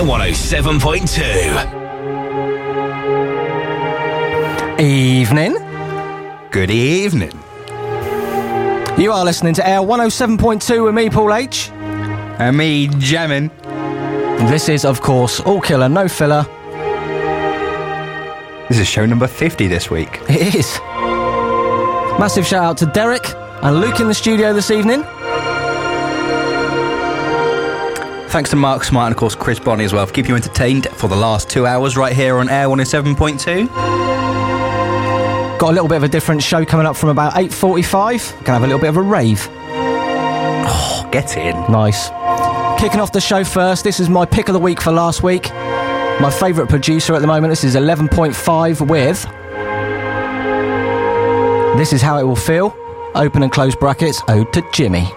Air 107.2. Evening. Good evening. You are listening to Air 107.2 with me, Paul H. And me jamming. This is, of course, all killer, no filler. This is show number 50 this week. It is. Massive shout out to Derek and Luke in the studio this evening. Thanks to Mark Smart and, of course, Chris Bonney as well for keeping you entertained for the last two hours right here on Air 107.2. Got a little bit of a different show coming up from about 8.45. Gonna have a little bit of a rave. Oh, get in. Nice. Kicking off the show first, this is my pick of the week for last week. My favourite producer at the moment, this is 11.5 with... This is how it will feel. Open and close brackets, Ode to Jimmy.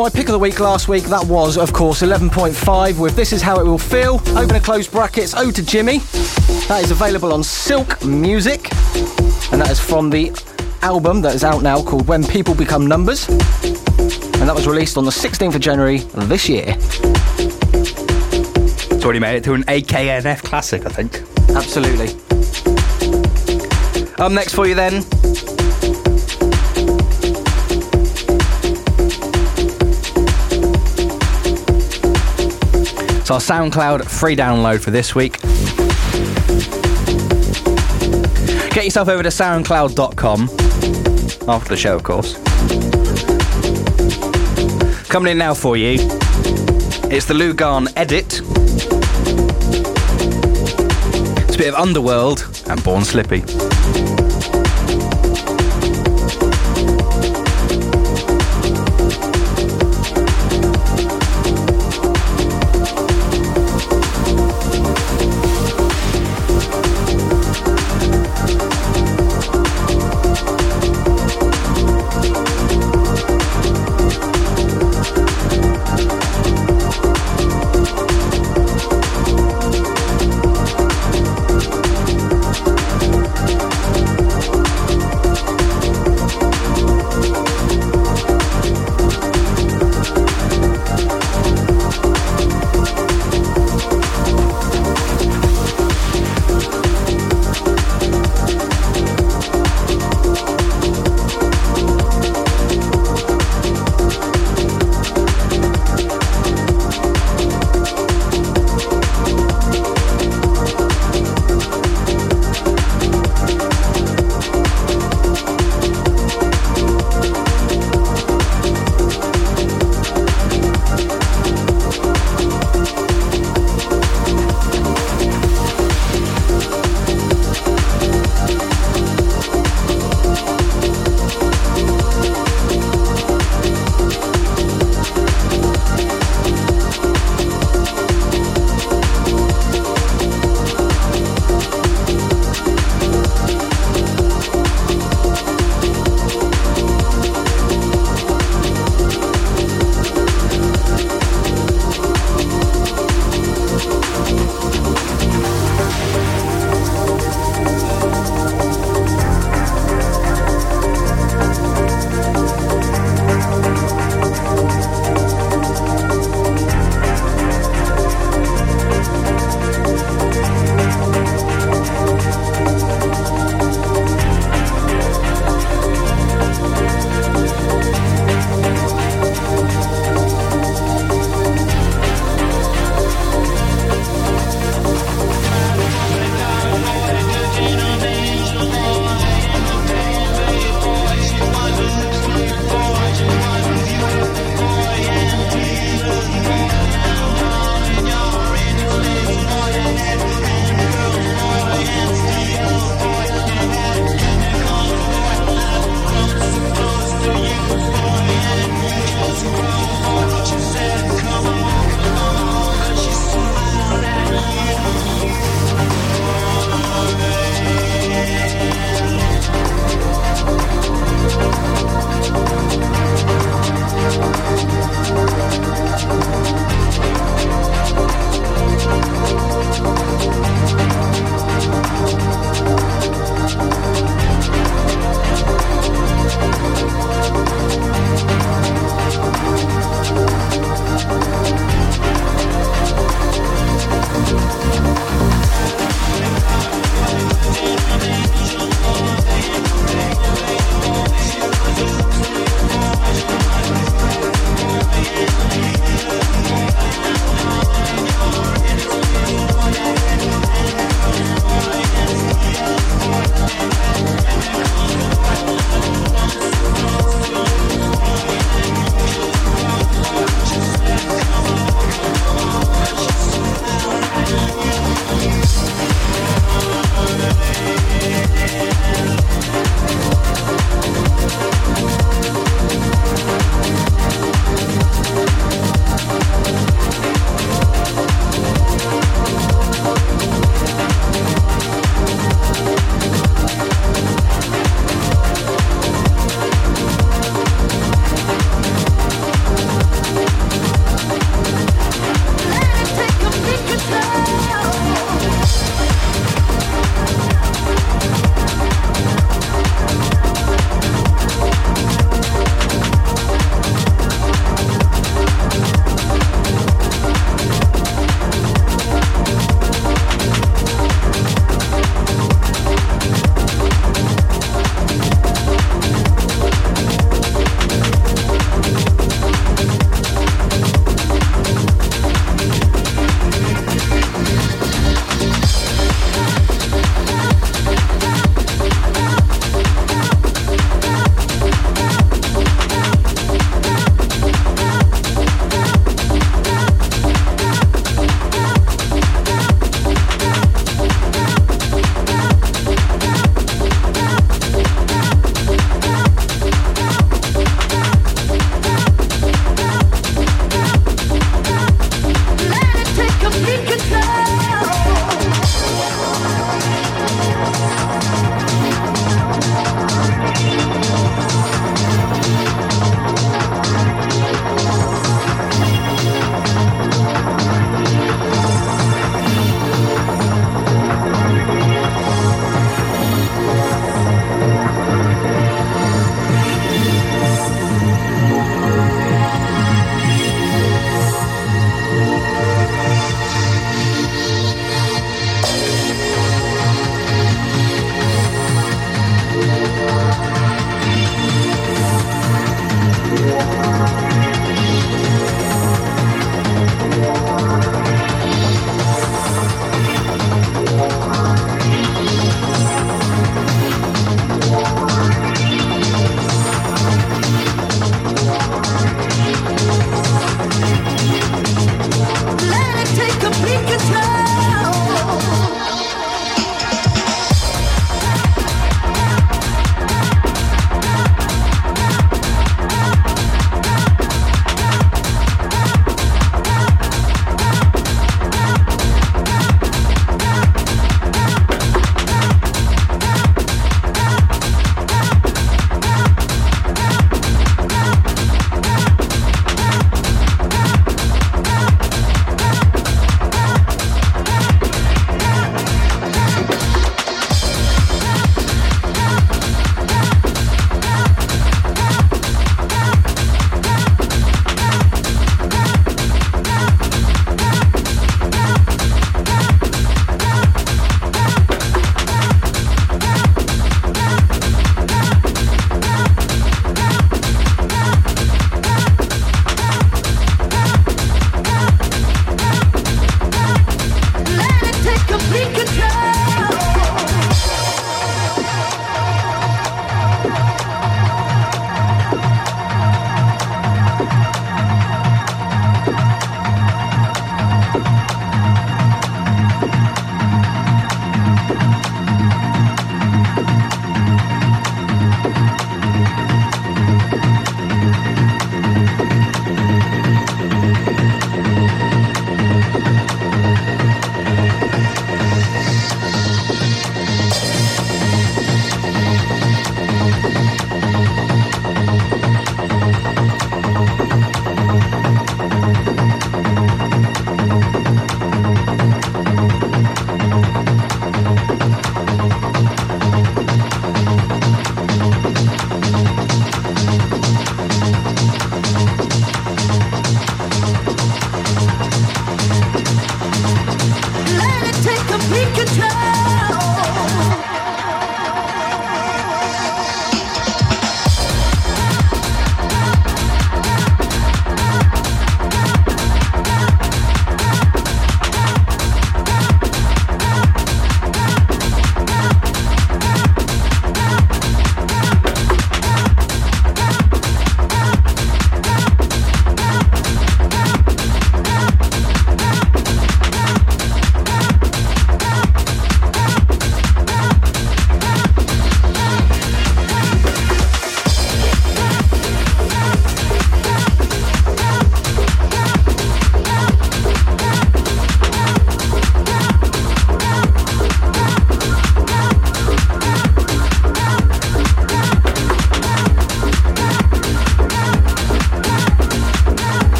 My pick of the week last week. That was, of course, 11.5 with This Is How It Will Feel. Open and close brackets, Ode to Jimmy. That is available on Silk Music. And that is from the album that is out now called When People Become Numbers. And that was released on the 16th of January this year. It's already made it to an AKNF classic, I think. Absolutely. Up next for you then, It's our SoundCloud free download for this week. Get yourself over to soundcloud.com after the show, of course. Coming in now for you, it's the Lugan edit. It's a bit of Underworld and Born Slippy.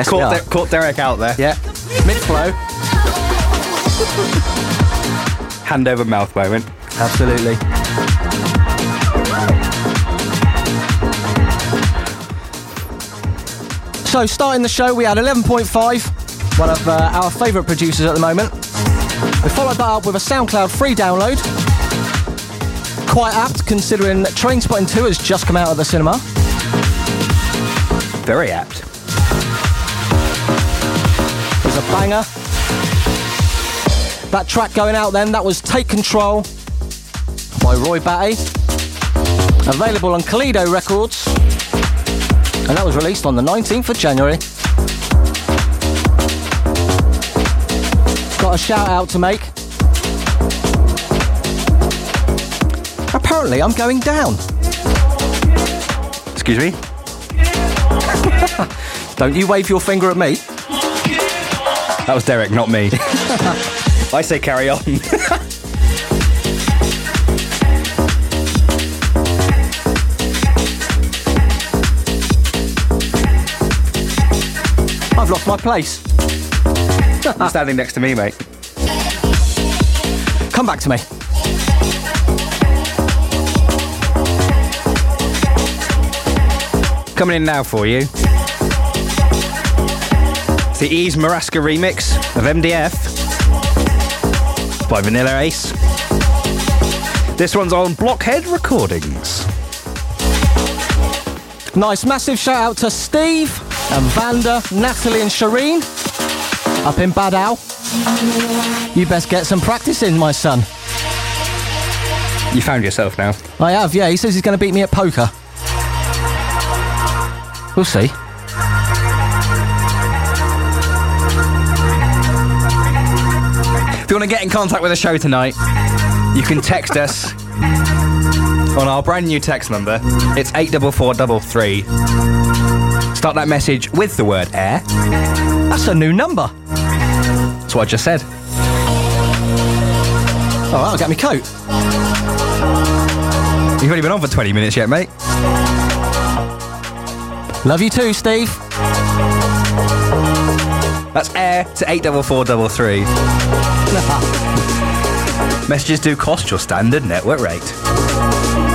Yes, caught. Der- caught Derek out there. Yeah. Mid flow. Hand over mouth moment. Absolutely. So, starting the show, we had 11.5, one of uh, our favourite producers at the moment. We followed that up with a SoundCloud free download. Quite apt considering Trainspotting 2 has just come out of the cinema. Very apt. A banger. That track going out then, that was Take Control by Roy Batty. Available on Kalido Records. And that was released on the 19th of January. Got a shout out to make. Apparently, I'm going down. Excuse me? Don't you wave your finger at me. That was Derek, not me. I say carry on. I've lost my place. You're standing next to me, mate. Come back to me. Coming in now for you. The Ease Maraska remix of MDF by Vanilla Ace. This one's on Blockhead Recordings. Nice, massive shout out to Steve and Vanda, Natalie and Shireen up in Bad Owl. You best get some practice in, my son. You found yourself now. I have, yeah. He says he's going to beat me at poker. We'll see. If you want to get in contact with the show tonight, you can text us on our brand new text number. It's 84433. Start that message with the word air. That's a new number. That's what I just said. Oh, I'll get me coat. You've only been on for 20 minutes yet, mate. Love you too, Steve. That's air to 84433. Messages do cost your standard network rate.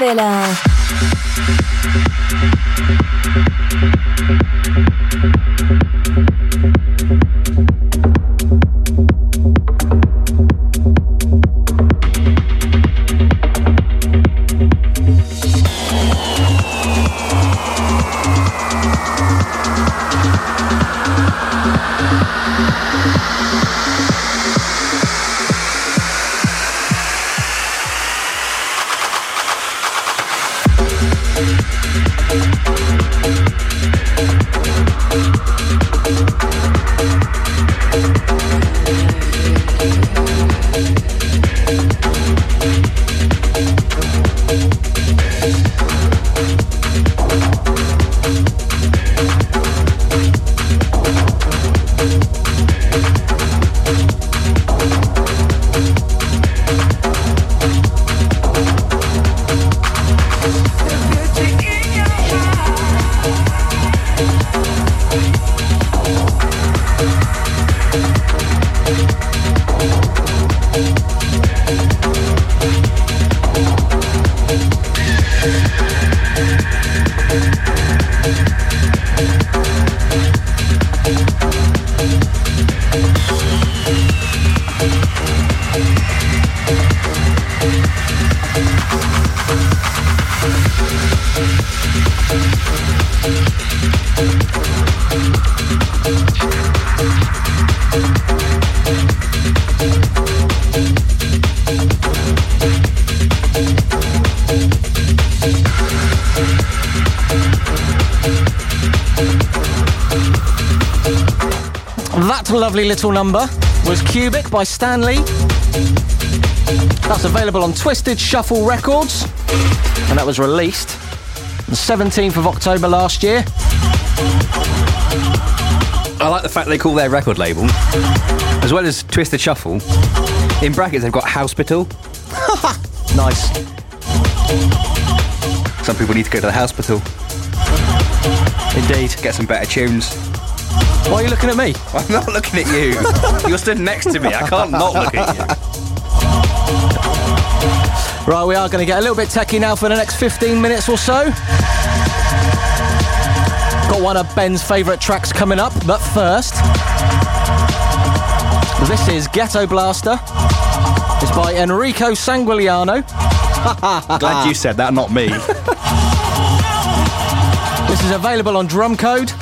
No little number was Cubic by Stanley. That's available on Twisted Shuffle Records, and that was released the 17th of October last year. I like the fact they call their record label, as well as Twisted Shuffle. In brackets, they've got Hospital. Nice. Some people need to go to the hospital, Indeed. get some better tunes. Why are you looking at me? I'm not looking at you. You're stood next to me. I can't not look at you. Right, we are going to get a little bit techie now for the next 15 minutes or so. Got one of Ben's favourite tracks coming up, but first, this is Ghetto Blaster. It's by Enrico Sangiuliano. Glad you said that, not me. This is available on Drumcode.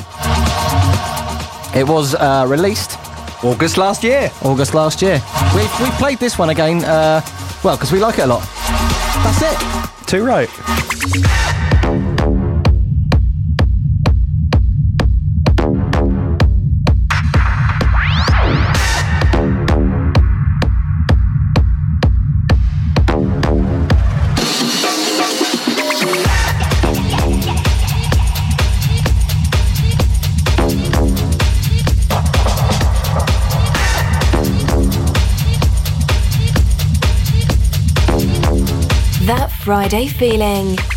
It was uh, released August last year. August last year. We we played this one again, uh, well, because we like it a lot. That's it. Too right. Friday feeling.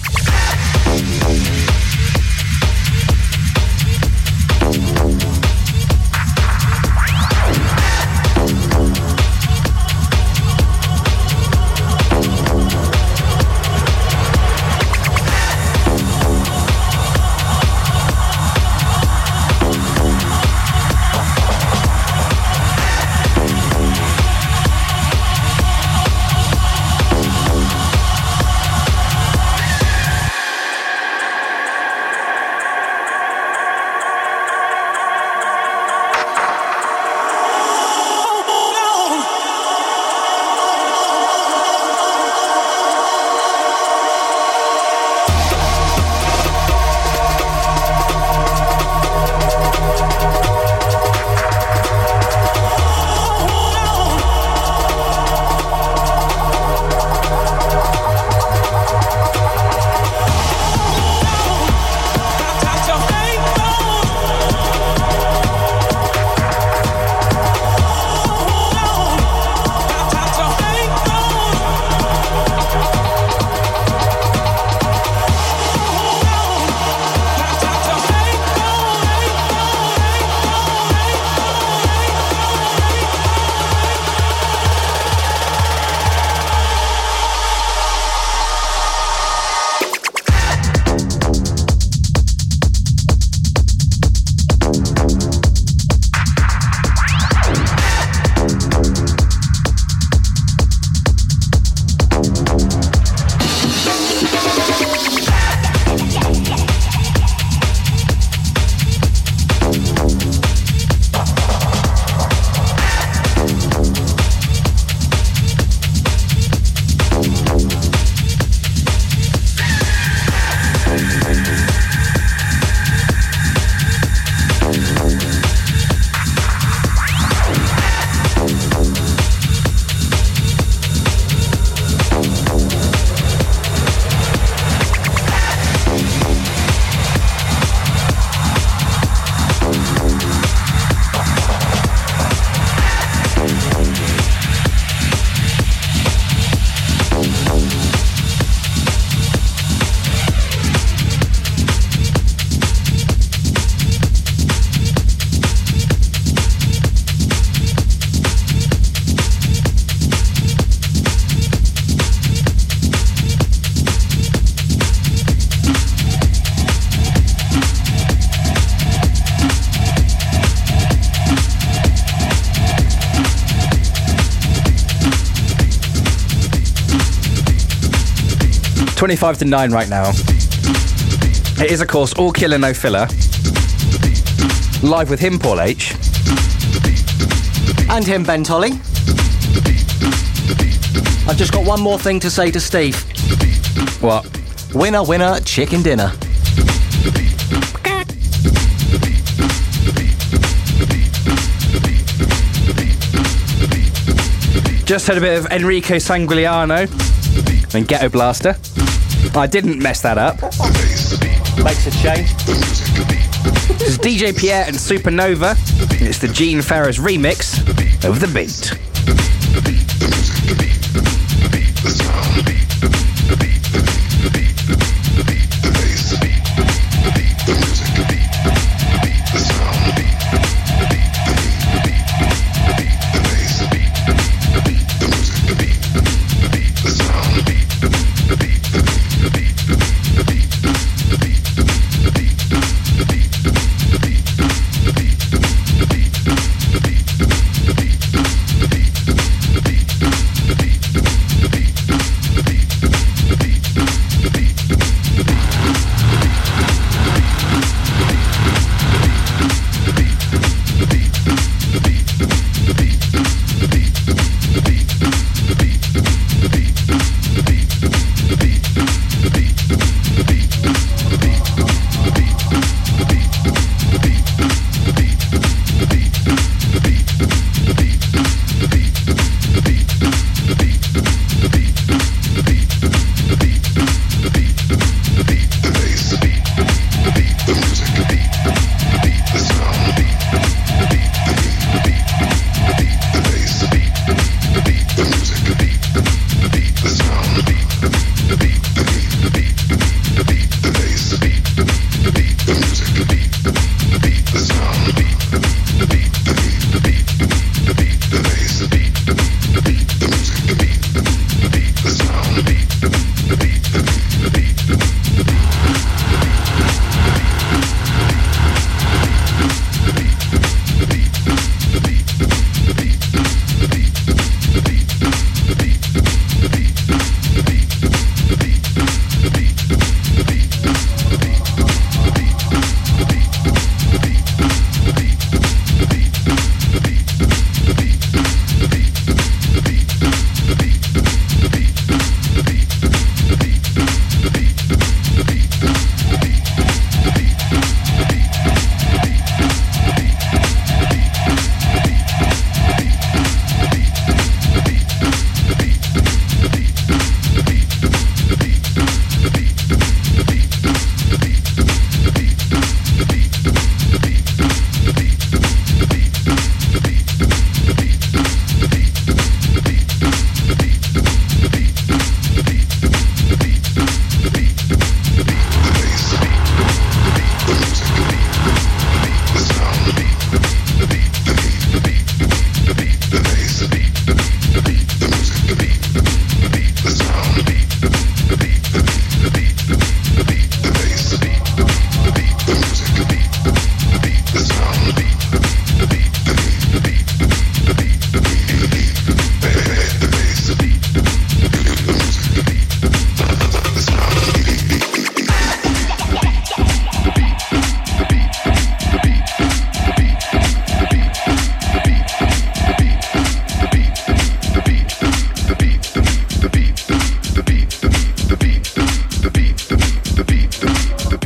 25 to 9 right now. It is, of course, all killer, no filler. Live with him, Paul H. And him, Ben Tolley. I've just got one more thing to say to Steve. What? Winner, winner, chicken dinner. Just had a bit of Enrico Sangiuliano and Ghetto Blaster. I didn't mess that up. Makes a change. This is DJ Pierre and Supernova. It's the Gene Farris remix of The Beat.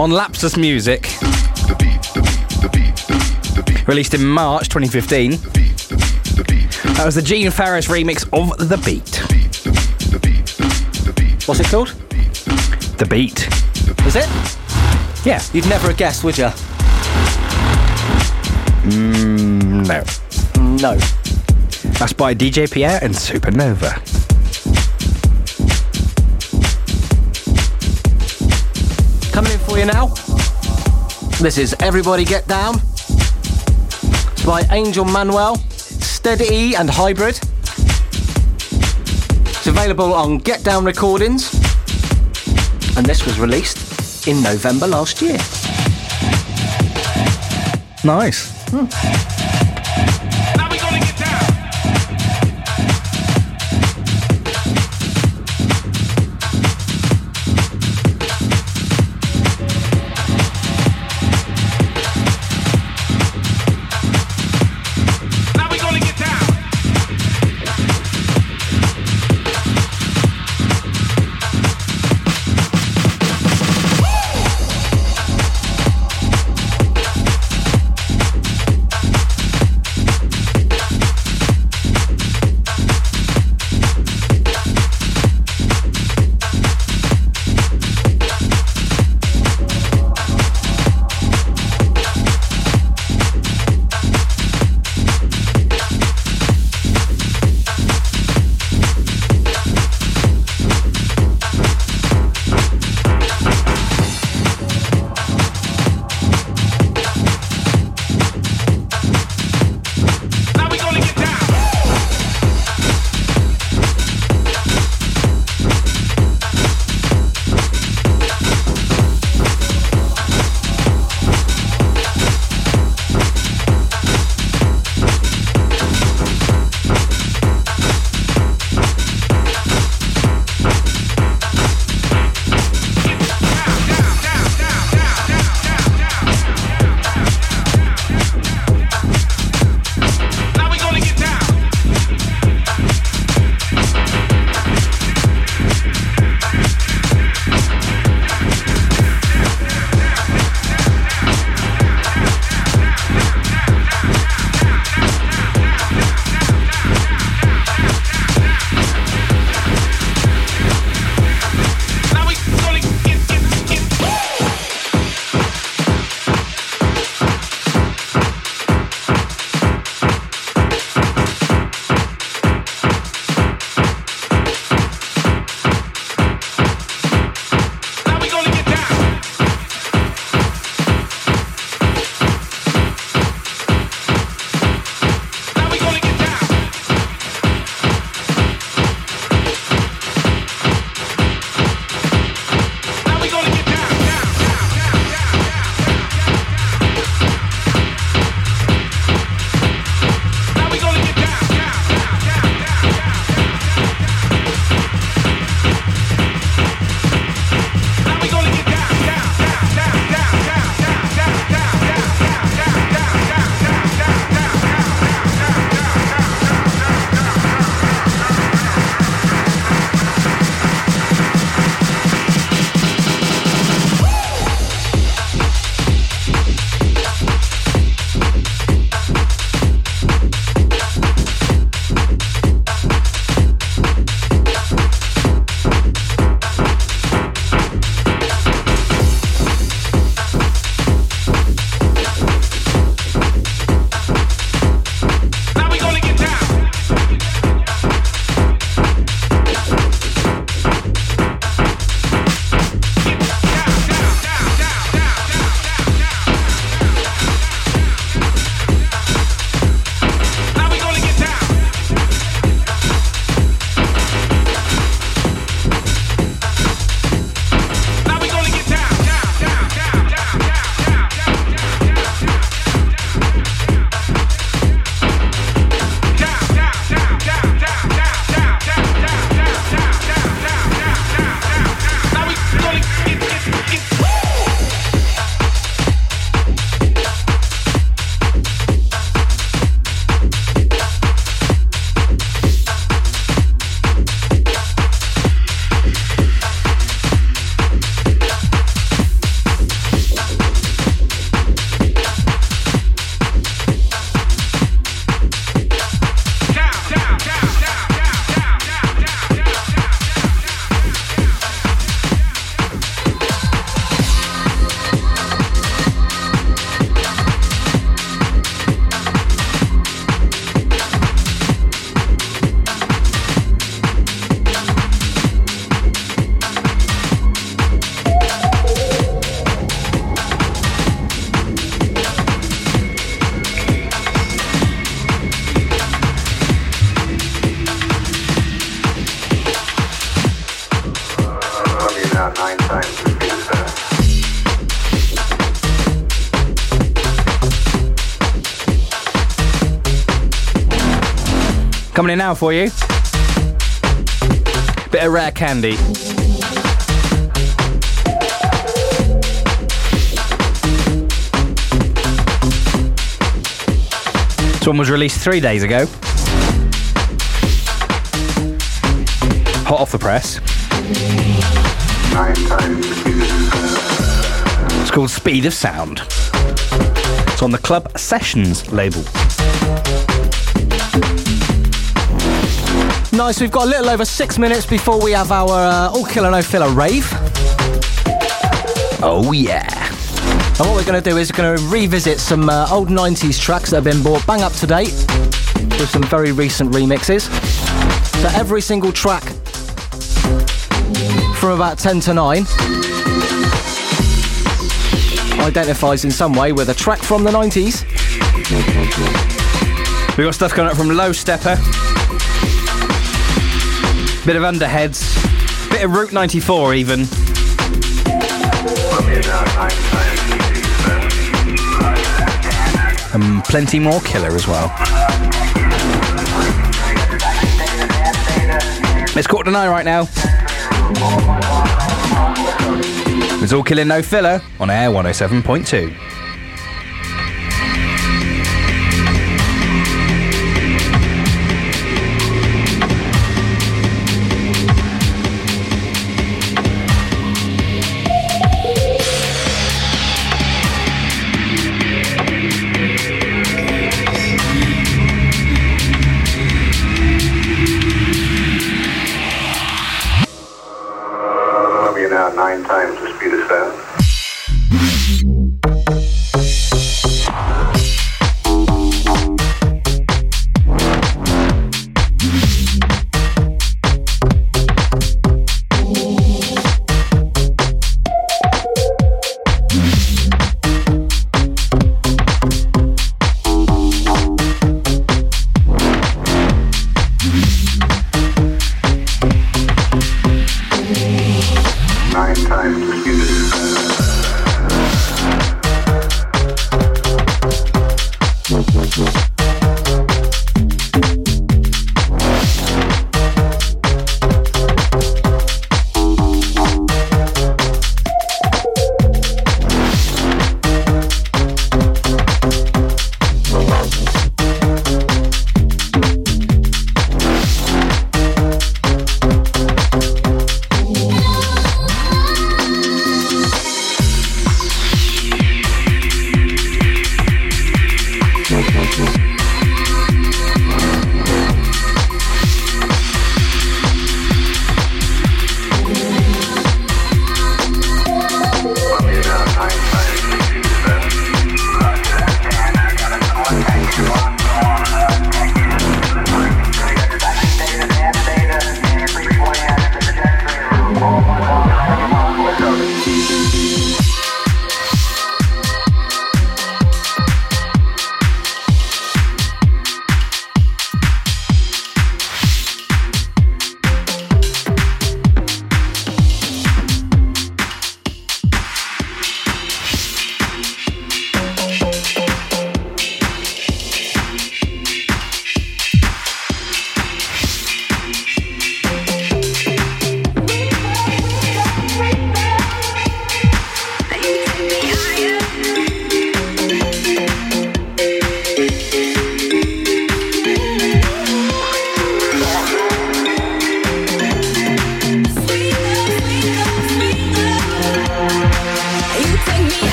On Lapsus Music, released in March 2015. That was the Gene Farris remix of The Beat. What's it called? The Beat. Is it? Yeah. You'd never have guessed, would you? Mm, no. No. That's by DJ Pierre and Supernova. You now. This is Everybody Get Down. It's by Angel Manuel, Steady and Hybrid. It's available on Get Down Recordings. And this was released in November last year. Nice. Now Coming in now for you. Bit of rare candy. This one was released three days ago. Hot off the press. It's called Speed of Sound. It's on the Club Sessions label. Nice, we've got a little over six minutes before we have our uh, All Killer No Filler rave. Oh yeah. And what we're going to do is we're going to revisit some uh, old 90s tracks that have been brought bang up to date with some very recent remixes. So every single track from about 10 to 9 identifies in some way with a track from the 90s. We've got stuff coming up from Lowsteppa. Bit of Underheads. Bit of Route 94 even. And plenty more killer as well. It's quarter to nine right now. It's all killing no filler on air 107.2.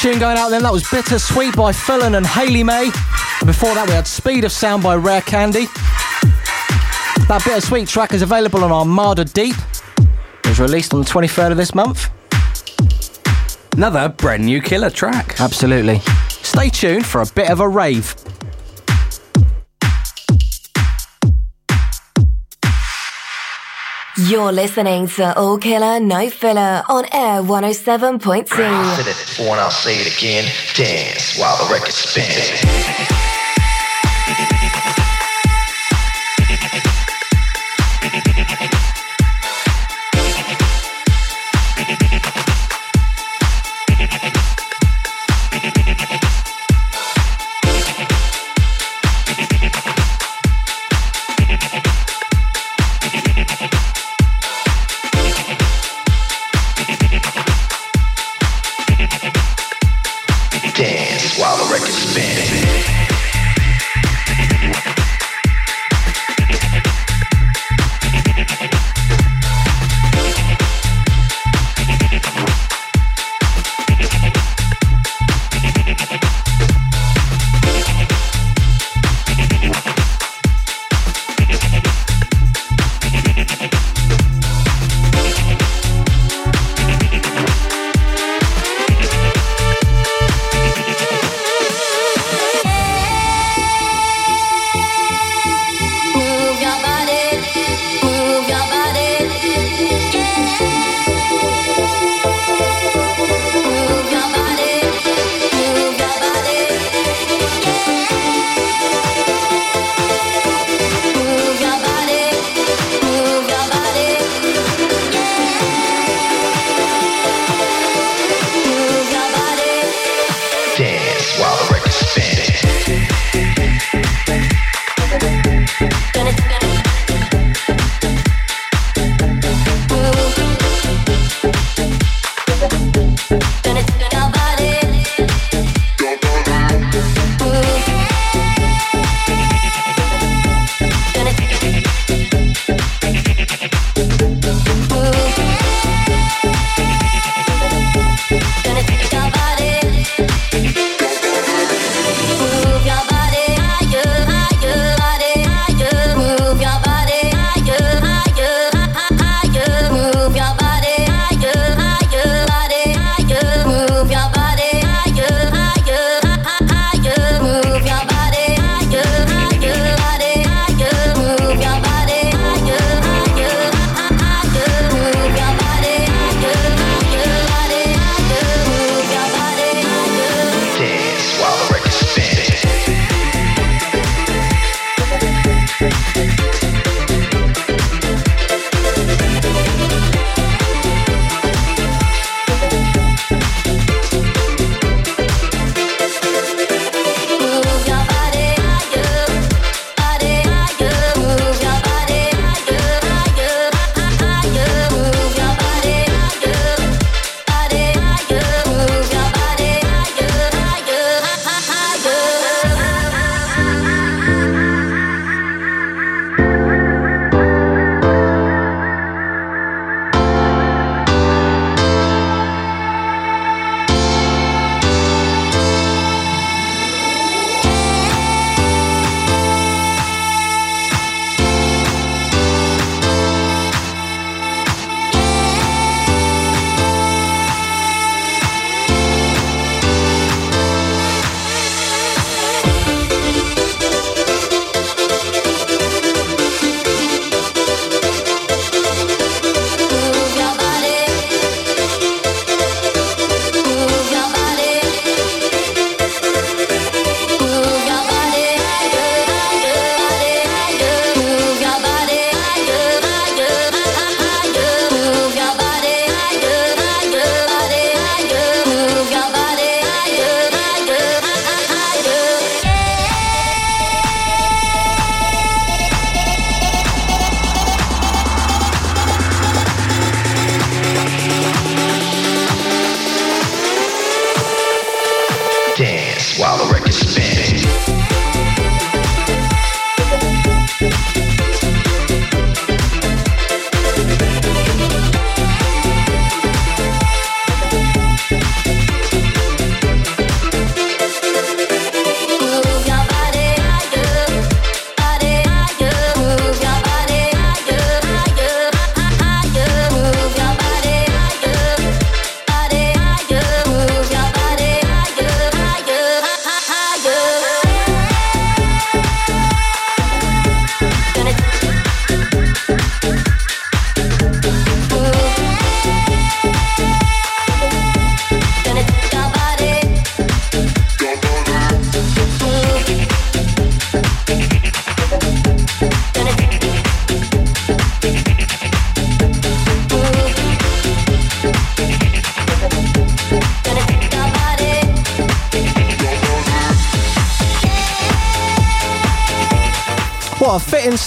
tune going out then, that was Bittersweet by Fillon and Haley May. And before that, we had Speed of Sound by Rare Candy. That Bittersweet track is available on Armada Deep. It was released on the 23rd of this month. Another brand new killer track. Absolutely. Stay tuned for a bit of a rave. You're listening to All Killer, No Filler on Air 107.2. I said it when I'll say it again. Dance while the record spins.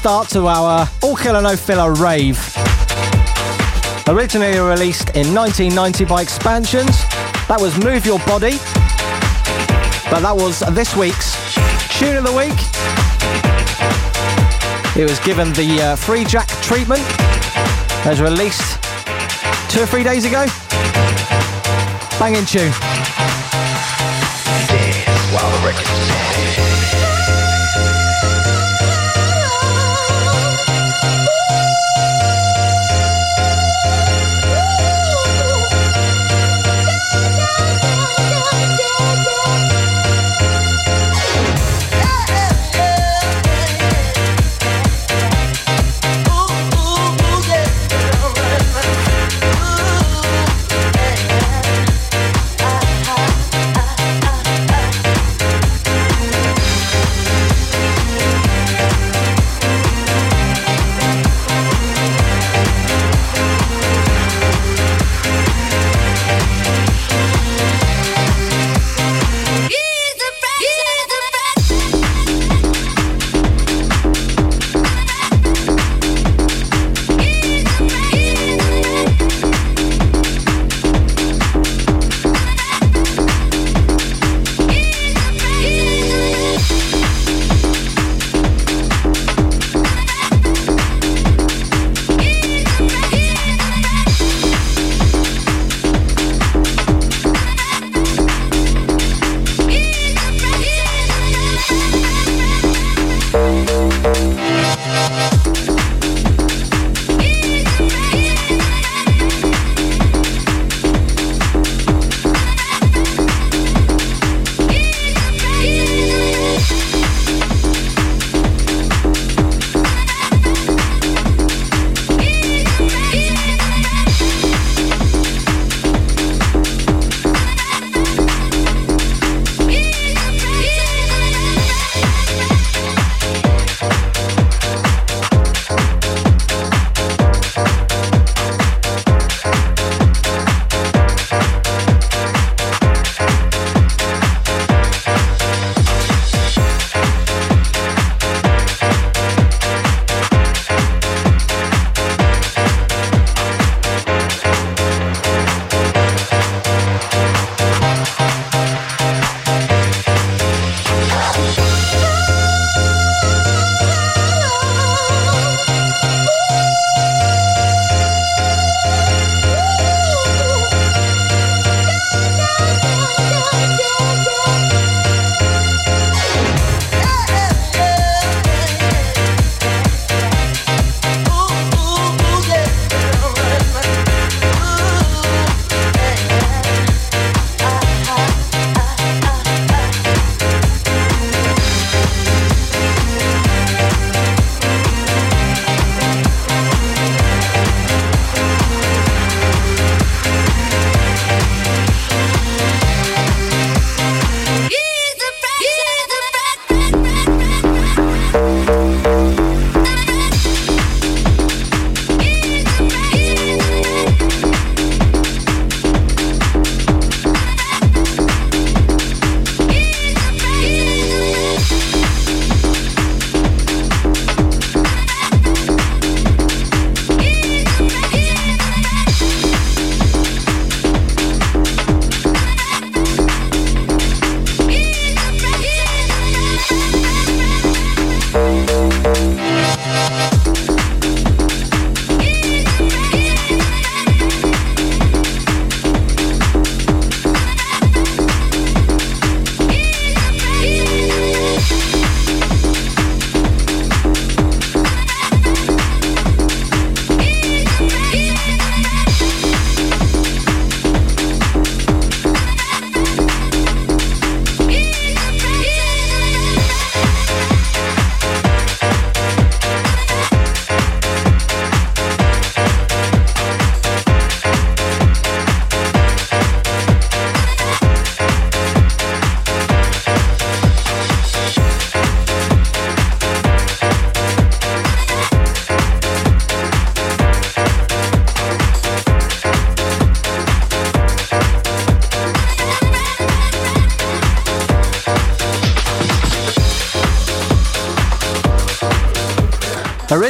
Start to our All Killer No Filler rave. Originally released in 1990 by Xpansions, that was Move Your Body. But that was this week's Tune of the Week. It was given the uh, free jack treatment. Was released two or three days ago. Banging tune. Dance while the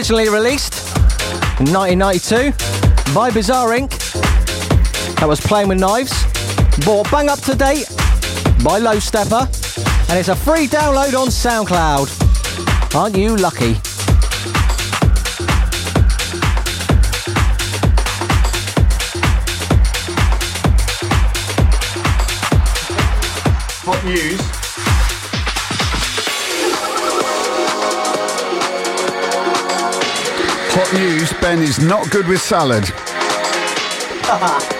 Originally released in 1992 by Bizarre Inc. That was Playing with Knives. Bought bang up to date by Lowsteppa. And it's a free download on SoundCloud. Aren't you lucky? Hot news. Hot news, Ben is not good with salad.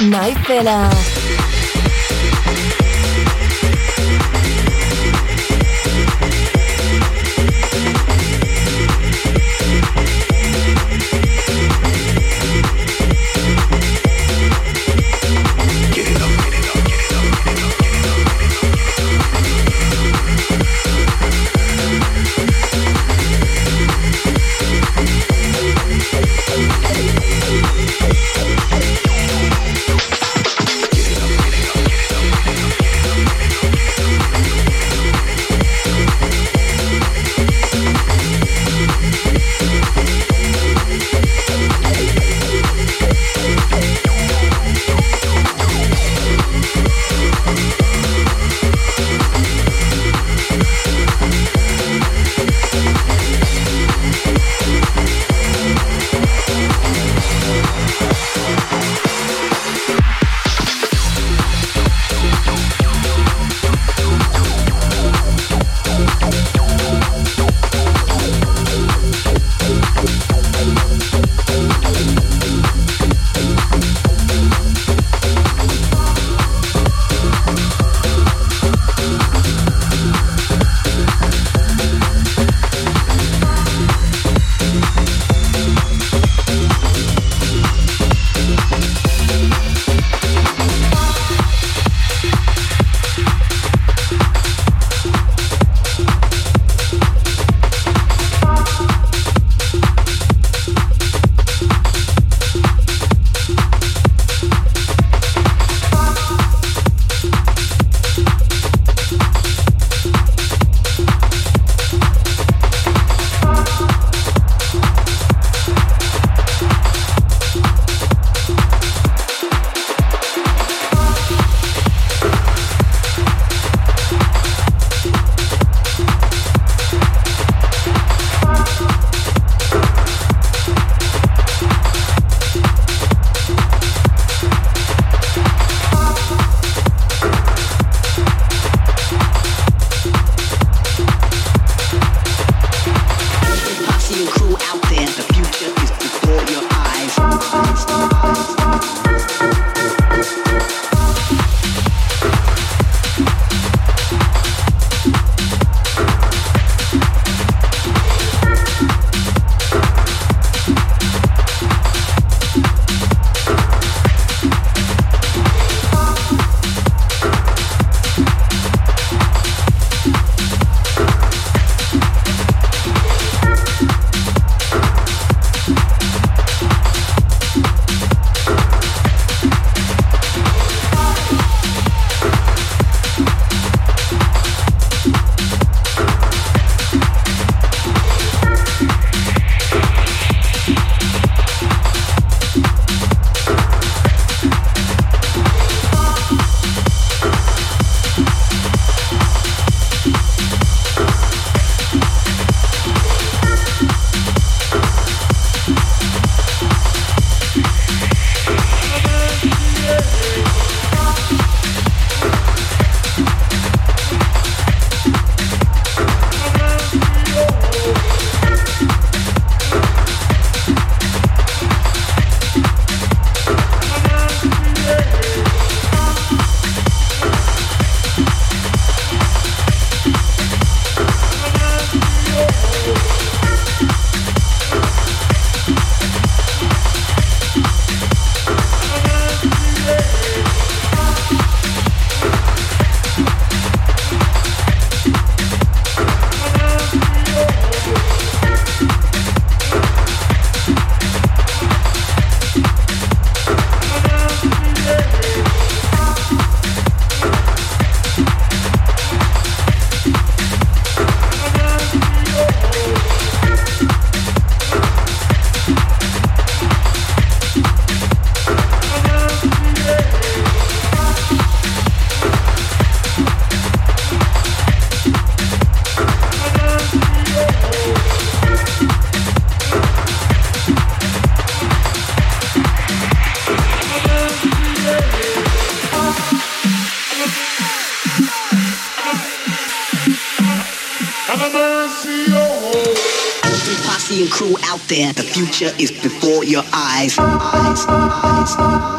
no filler. Future is before your eyes. eyes, eyes, eyes.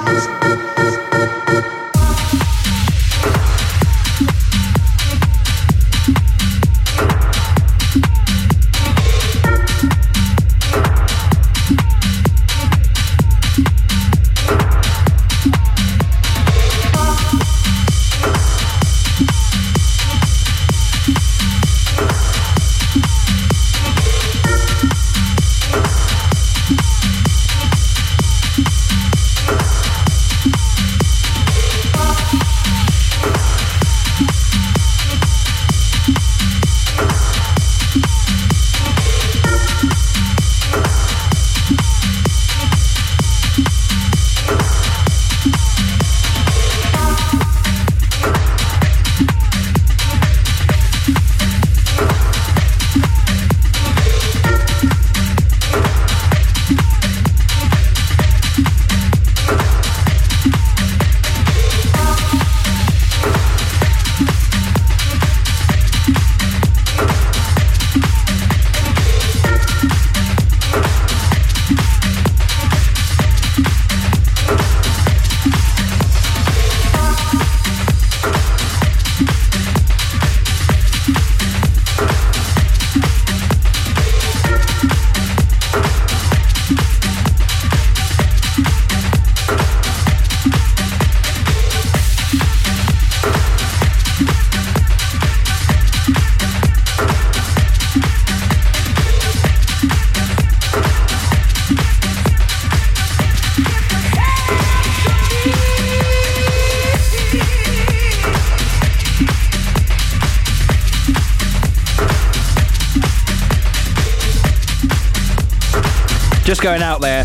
Just going out there.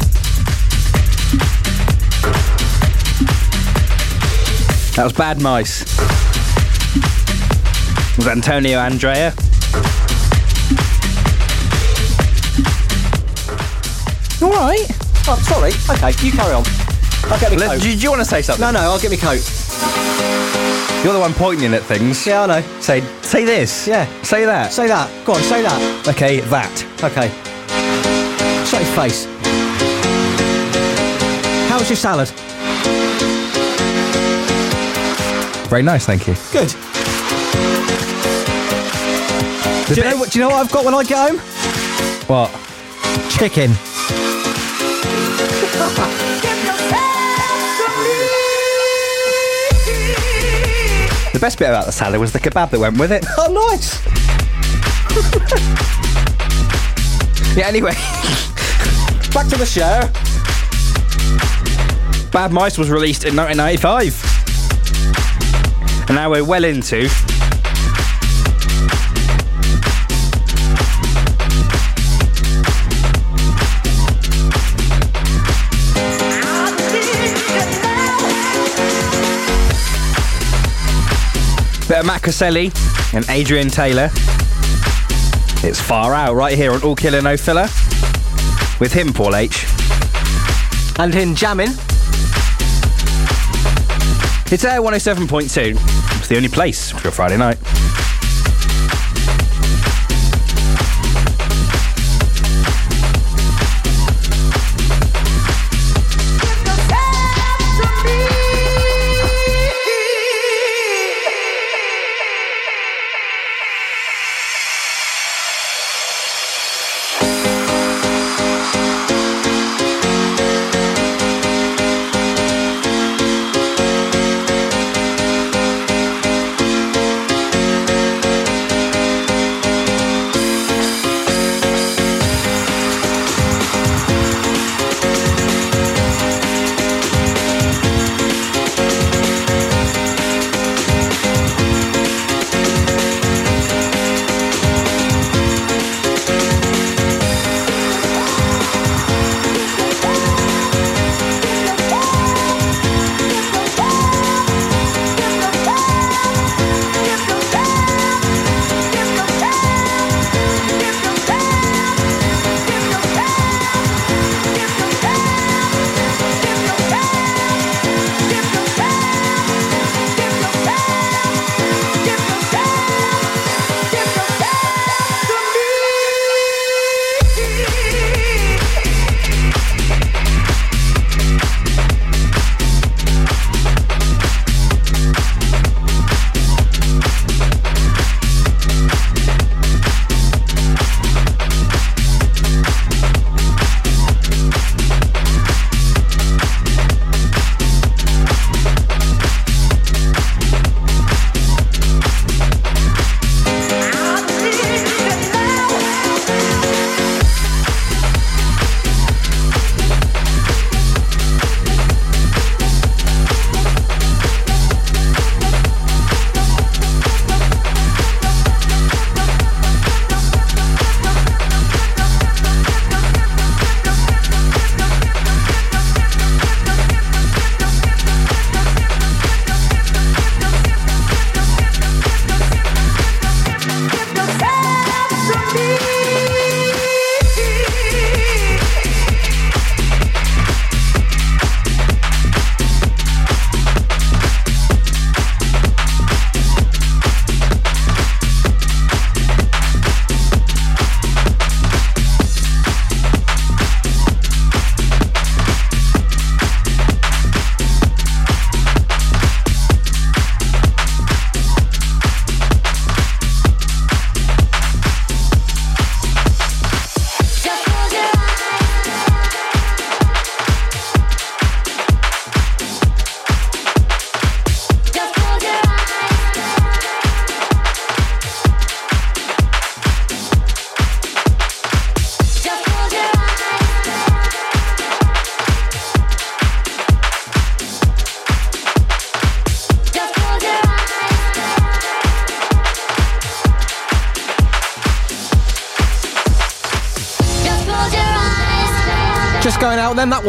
That was Bad Mice. With Antonio Andrea. All right. Oh, sorry. Okay, you carry on. I'll get me Let- coat. do, you- do you want to say something? No, no, I'll get me coat. You're the one pointing at things. Yeah, I know. Say, say this. Yeah. Say that. Say that. Go on, say that. Okay, that. Okay. Shut your face. How was your salad? Very nice, thank you. Good. Do you, know what, do you know what I've got when I get home? What? Chicken. The best bit about the salad was the kebab that went with it. Oh, nice. Yeah, anyway. Back to the show. Bad Mice was released in 1995. And now we're well into. Bit of Matt Caselli and Adrian Taylor. It's far out right here on All Killer No Filler. With him, Paul H. And in jamming. It's Air 107.2. It's the only place for a Friday night.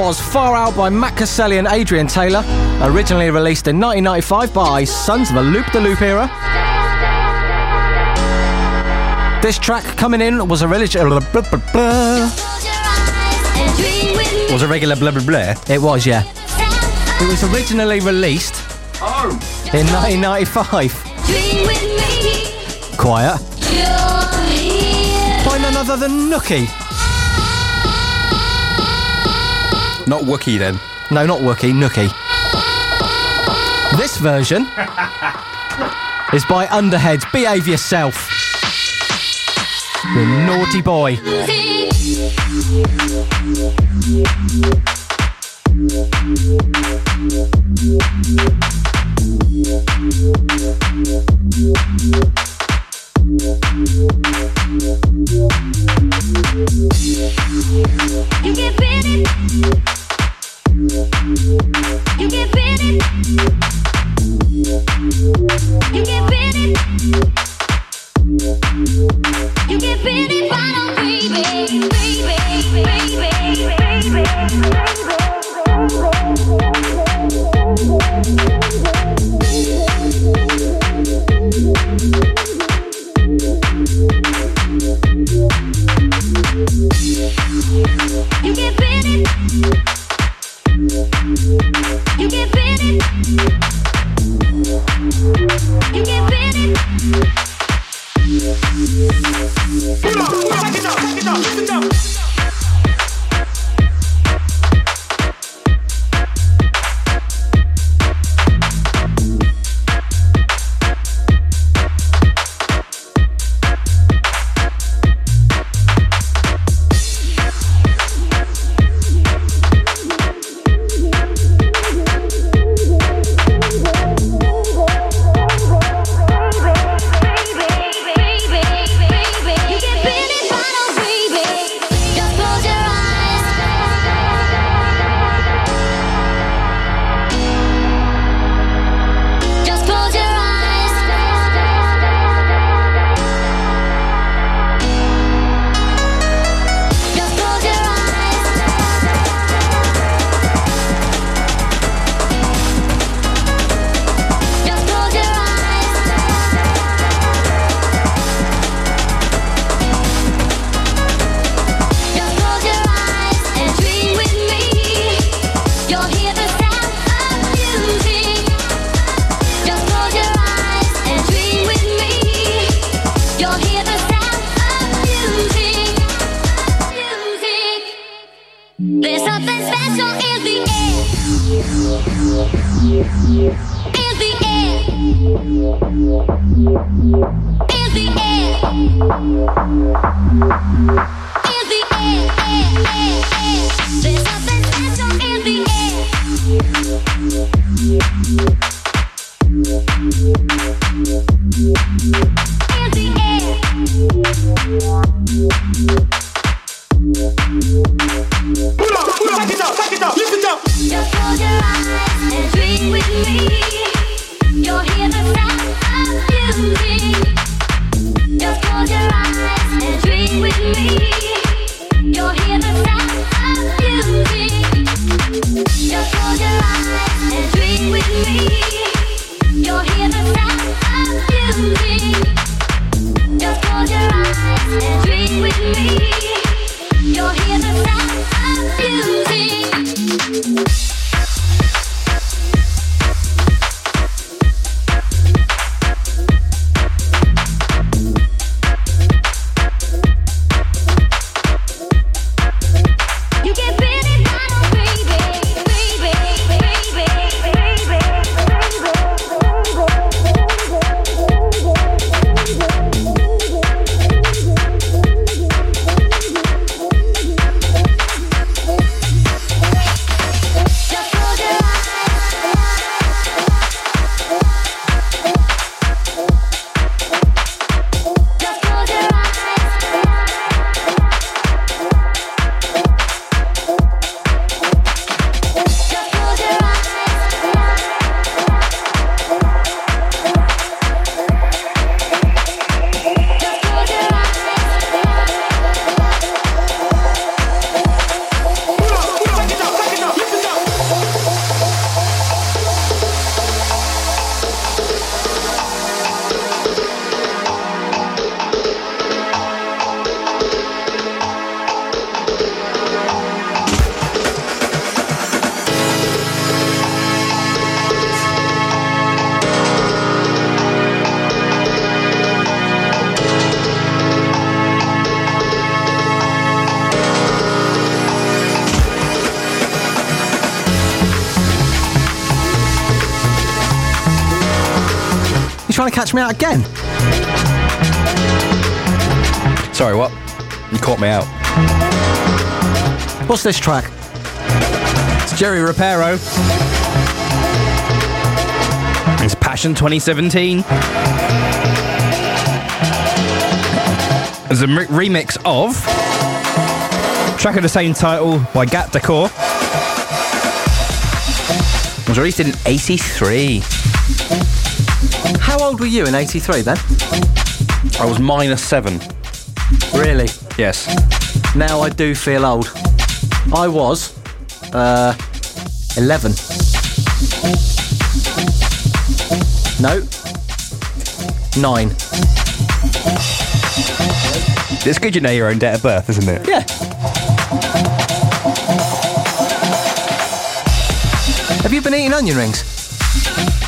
was Far Out by Matt Caselli and Adrian Taylor, originally released in 1995 by Sonz of a Loop Da Loop Era. This track coming in was a religion. Blah, blah, blah, blah. Was a regular blah blah blah. It was, yeah. It was originally released oh. in 1995. Quiet. By none other than Nookie. Not Wookie then. No, not Wookie, Nookie. This version is by Underheads. Behave yourself. You naughty boy. There's nothing special in the air. Again? Sorry, what? You caught me out. What's this track? It's Jerry Ropero. It's Passion 2017. It's a m- remix of track of the same title by Gat Decor. It was released in 83. How old were you in 83 then? I was minus seven. Really? Yes. Now I do feel old. I was uh 11. No. 9. It's good you know your own date of birth, isn't it? Yeah. Have you been eating onion rings?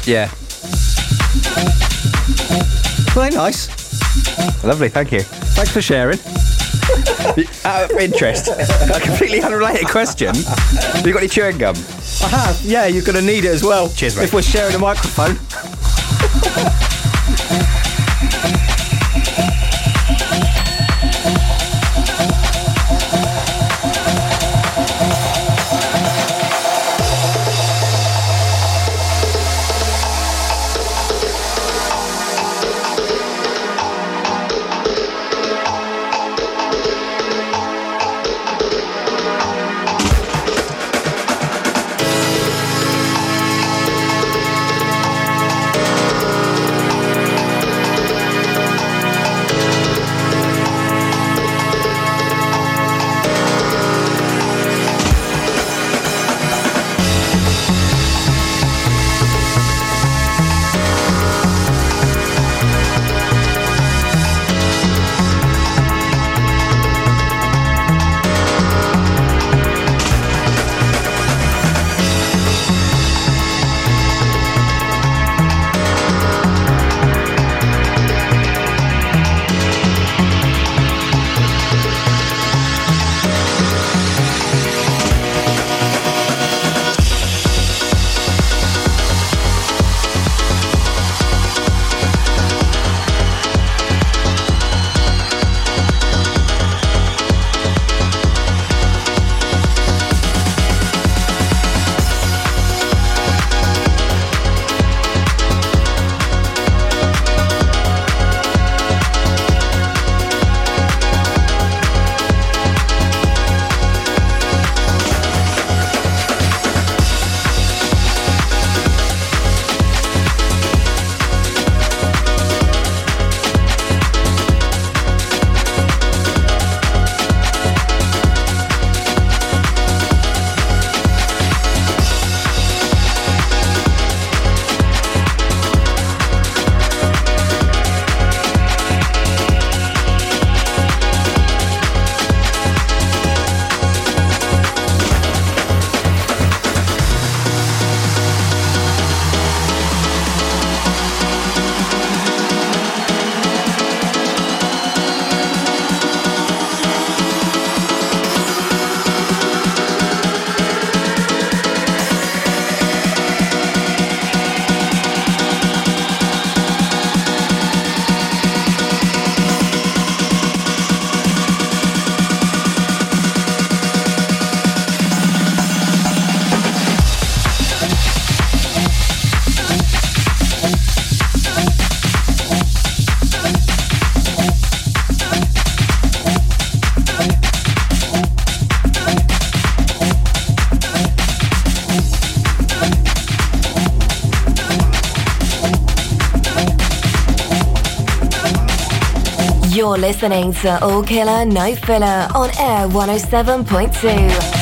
Yeah. They nice? Lovely, thank you. Thanks for sharing. Out of interest, a completely unrelated question. Have you got any chewing gum? I have. Yeah, you're going to need it as well. Cheers, mate. If we're sharing a microphone. Listening to All Killer No Filler on Air 107.2.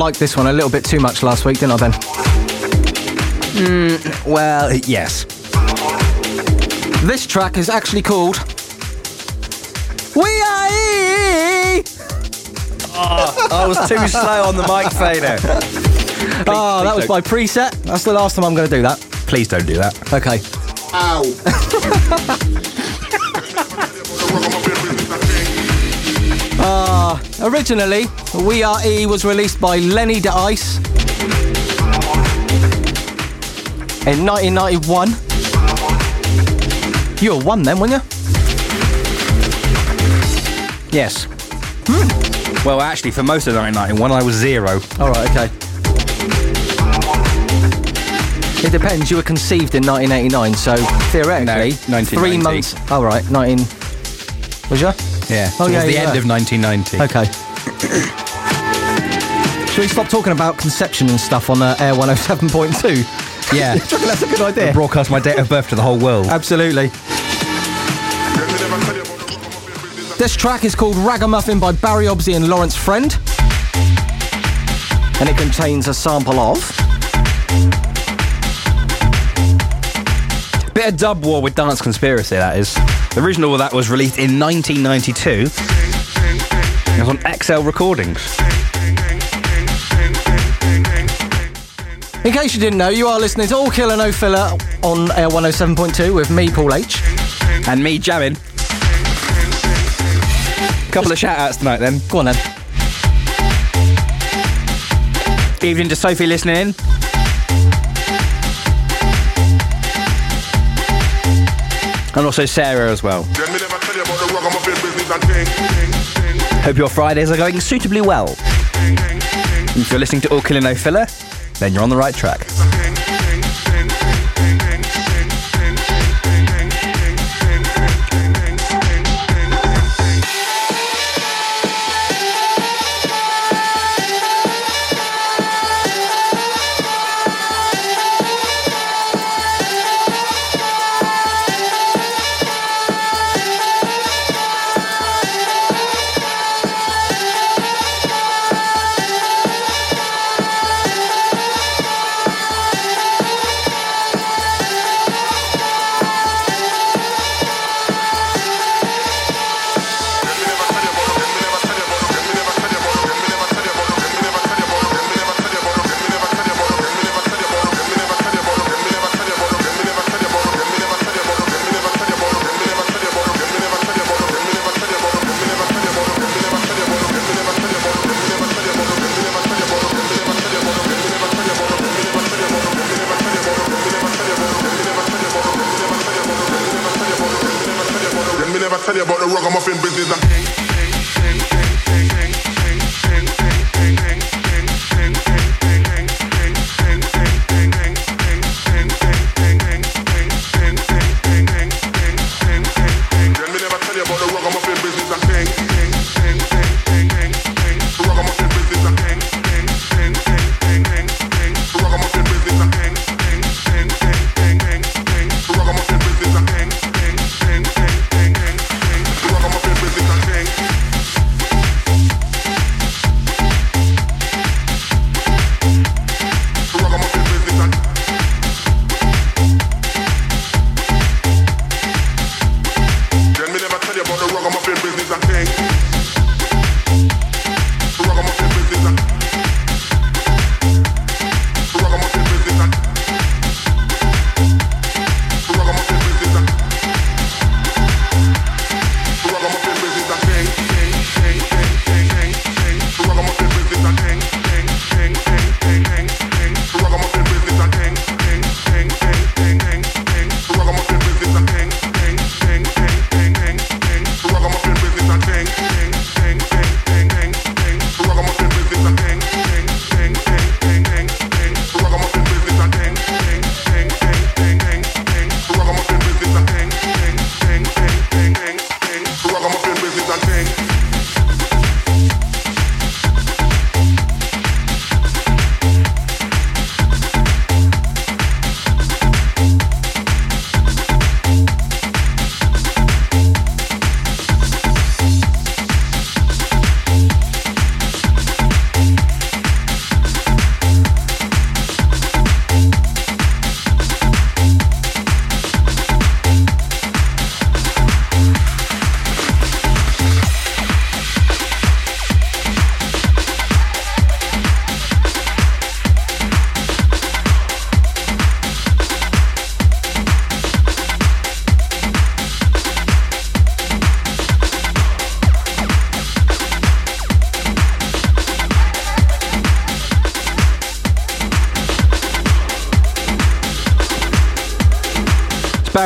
liked this one a little bit too much last week, didn't I, Ben? Hmm, well, yes. This track is actually called We Are E. Ah, I was too slow on the mic fader. Oh, that was don't. by preset. That's the last time I'm going to do that. Please don't do that. Okay. Ow. Ah, Originally, We Are E was released by Lenny De Ice in 1991. You were one then, weren't you? Yes. Hmm. Well, actually, for most of 1991, I was zero. All right, okay. It depends. You were conceived in 1989, so theoretically, No, three 1990. months. All right, 19. Was you? Yeah. Oh, towards yeah, the yeah. end of 1990. Okay. Should we stop talking about conception and stuff on uh, Air 107.2? Yeah. Do you that's a good idea? Broadcast my date of birth to the whole world. Absolutely. This track is called Ragamuffin by Barry Obsey and Lawrence Friend. And it contains a sample of. Bit of dub war with Dance Conspiracy, that is. The original of that was released in 1992. It was on XL Recordings. In case you didn't know, you are listening to All Killer No Filler on Air 107.2 with me, Paul H. And me jamming. Couple of shout outs tonight then. Go on then. Evening to Sophie listening in. And also Sarah as well. Hope your Fridays are going suitably well. If you're listening to All Killer No Filler, then you're on the right track.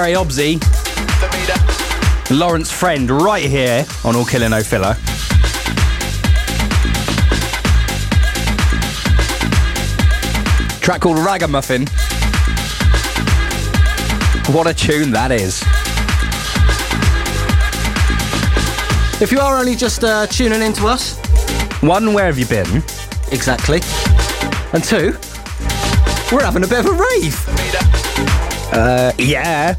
Barry Obsey, Lawrence Friend, right here on All Killer No Filler. Track called Ragamuffin. What a tune that is. If you are only just uh, tuning in to us, One, where have you been? exactly. And two, we're having a bit of a rave. Uh, yeah.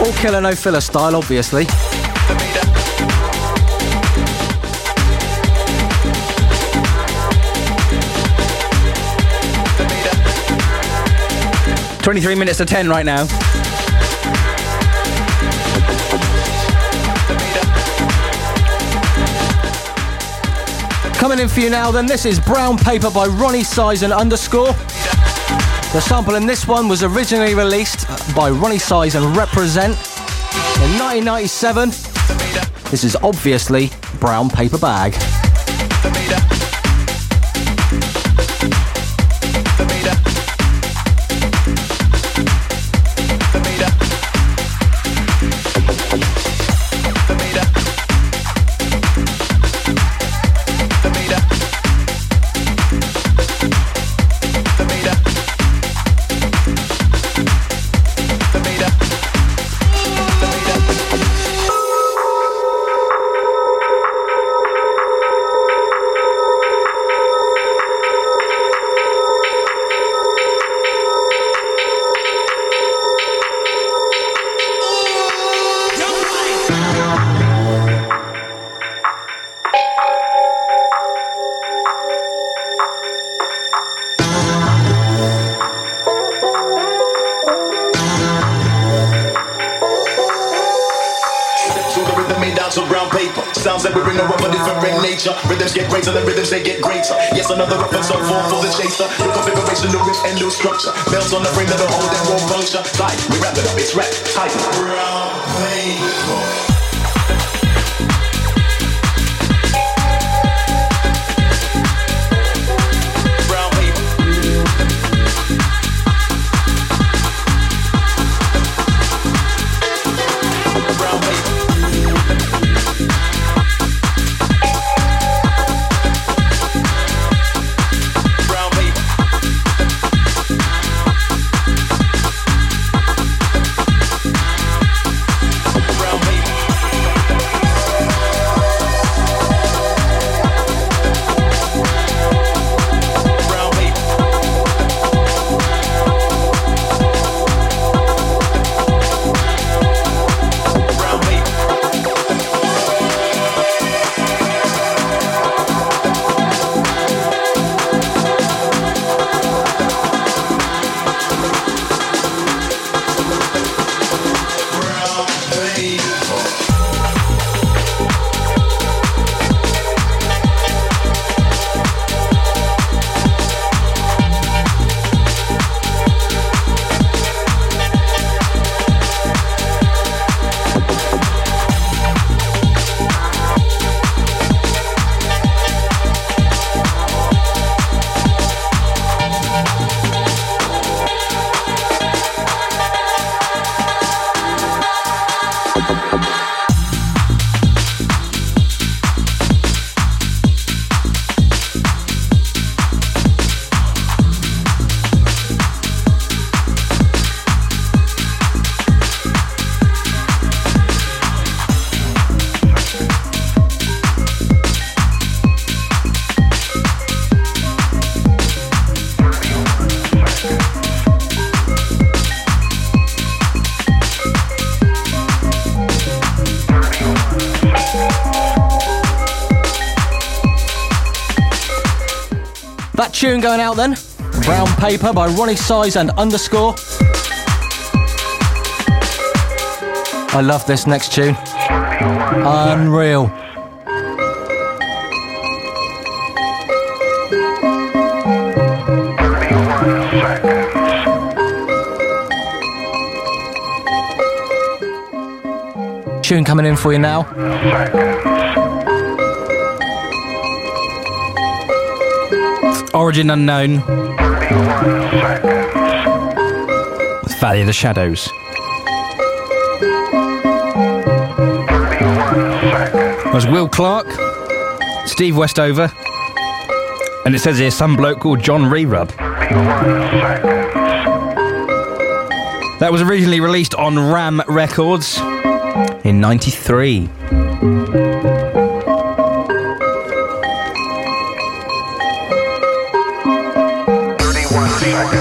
All killer, no filler style, obviously. Twenty-three minutes to ten right now. Coming in for you now, then, this is Brown Paper by Roni Size and Underscore. The sample in this one was originally released by Roni Size and Reprazent in 1997. This is obviously Brown Paper Bag. Going out then. Brown Paper by Roni Size and Underscore. I love this next tune. Unreal. Tune coming in for you now. Origin unknown. Valley of the Shadows. That was Will Clark, Steve Westover, and it says here some bloke called John Rerub. That was originally released on Ram Records in 93. It's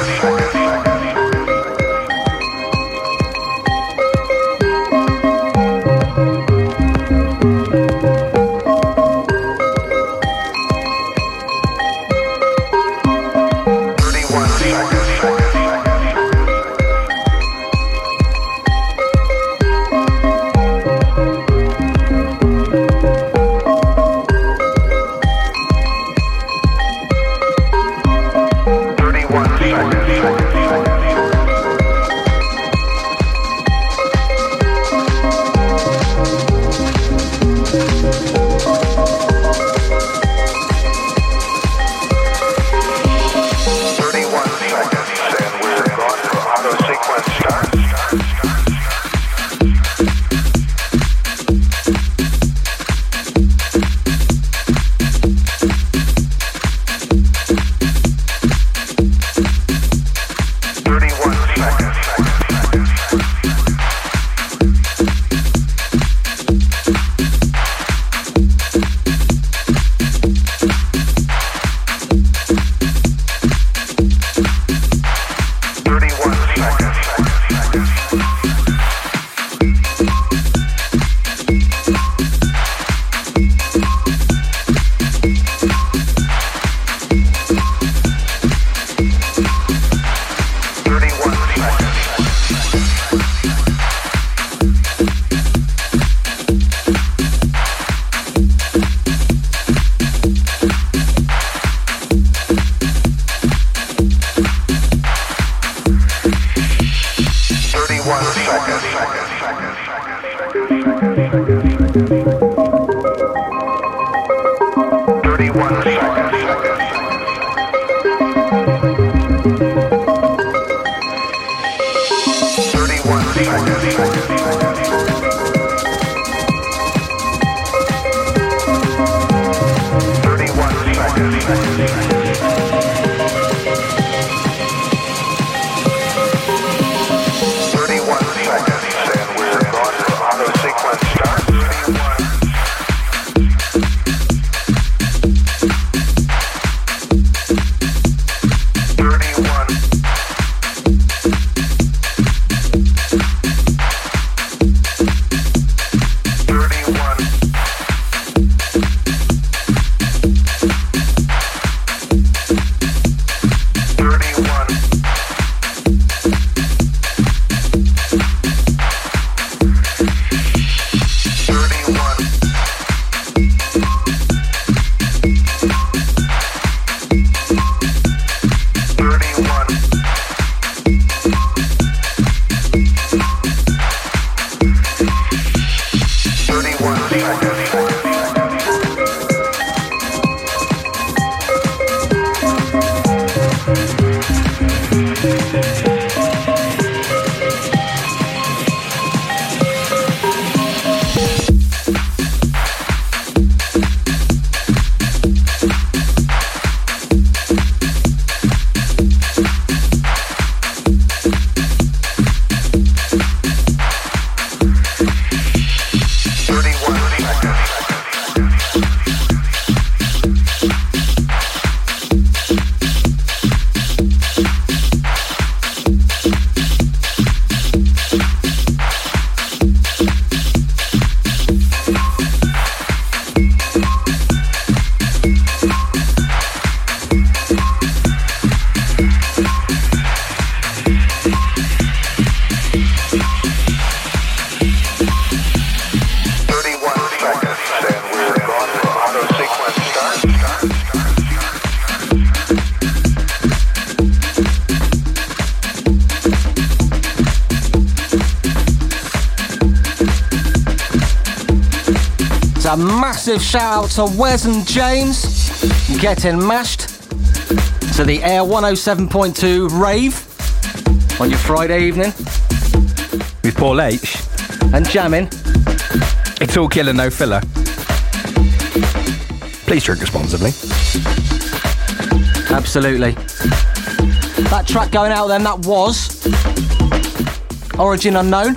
massive shout out to Wes and James getting mashed to the Air 107.2 rave. on your Friday evening With Paul H. and jamming. It's all killer, no filler. Please drink responsibly. Absolutely. That track going out then, that was Origin Unknown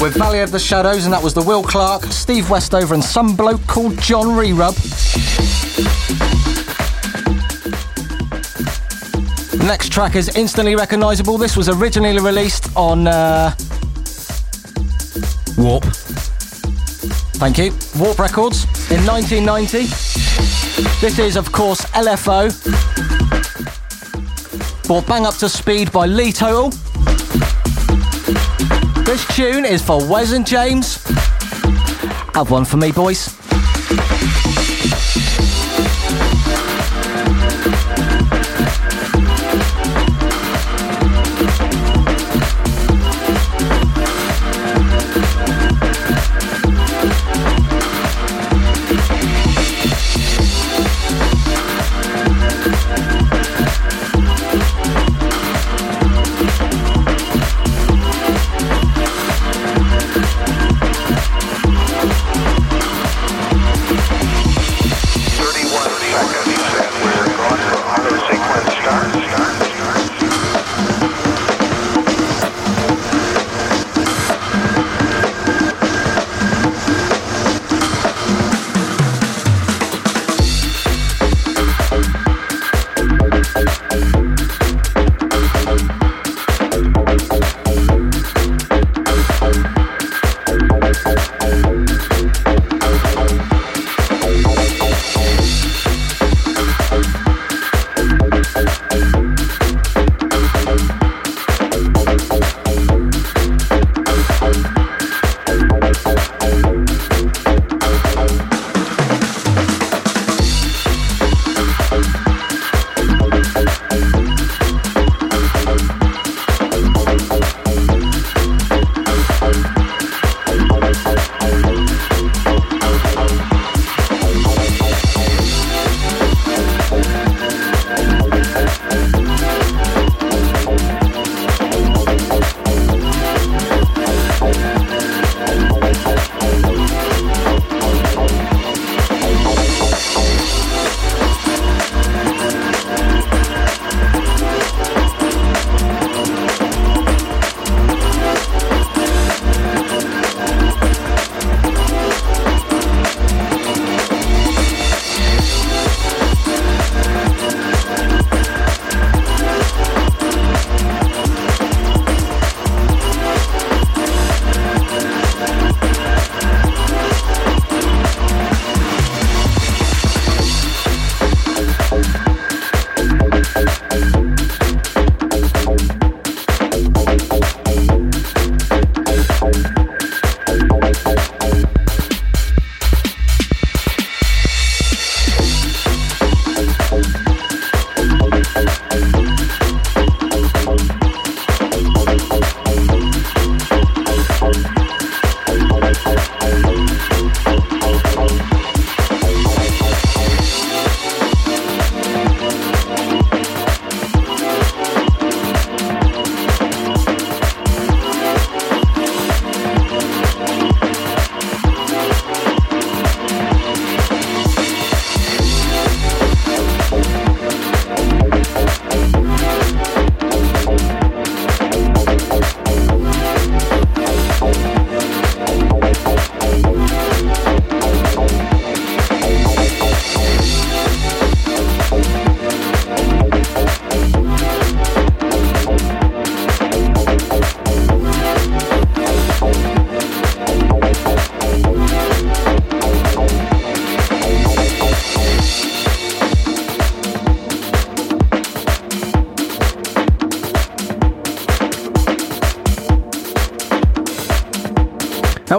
with Valley of the Shadows, and that was the Will Clark, Steve Westover, and some bloke called John Rerub. Next track is instantly recognisable. This was originally released on, uh, Warp. thank you, Warp Records in 1990. This is, of course, LFO. Brought bang up to speed by Lee Total. This tune is for Wes and James. Have one for me, boys.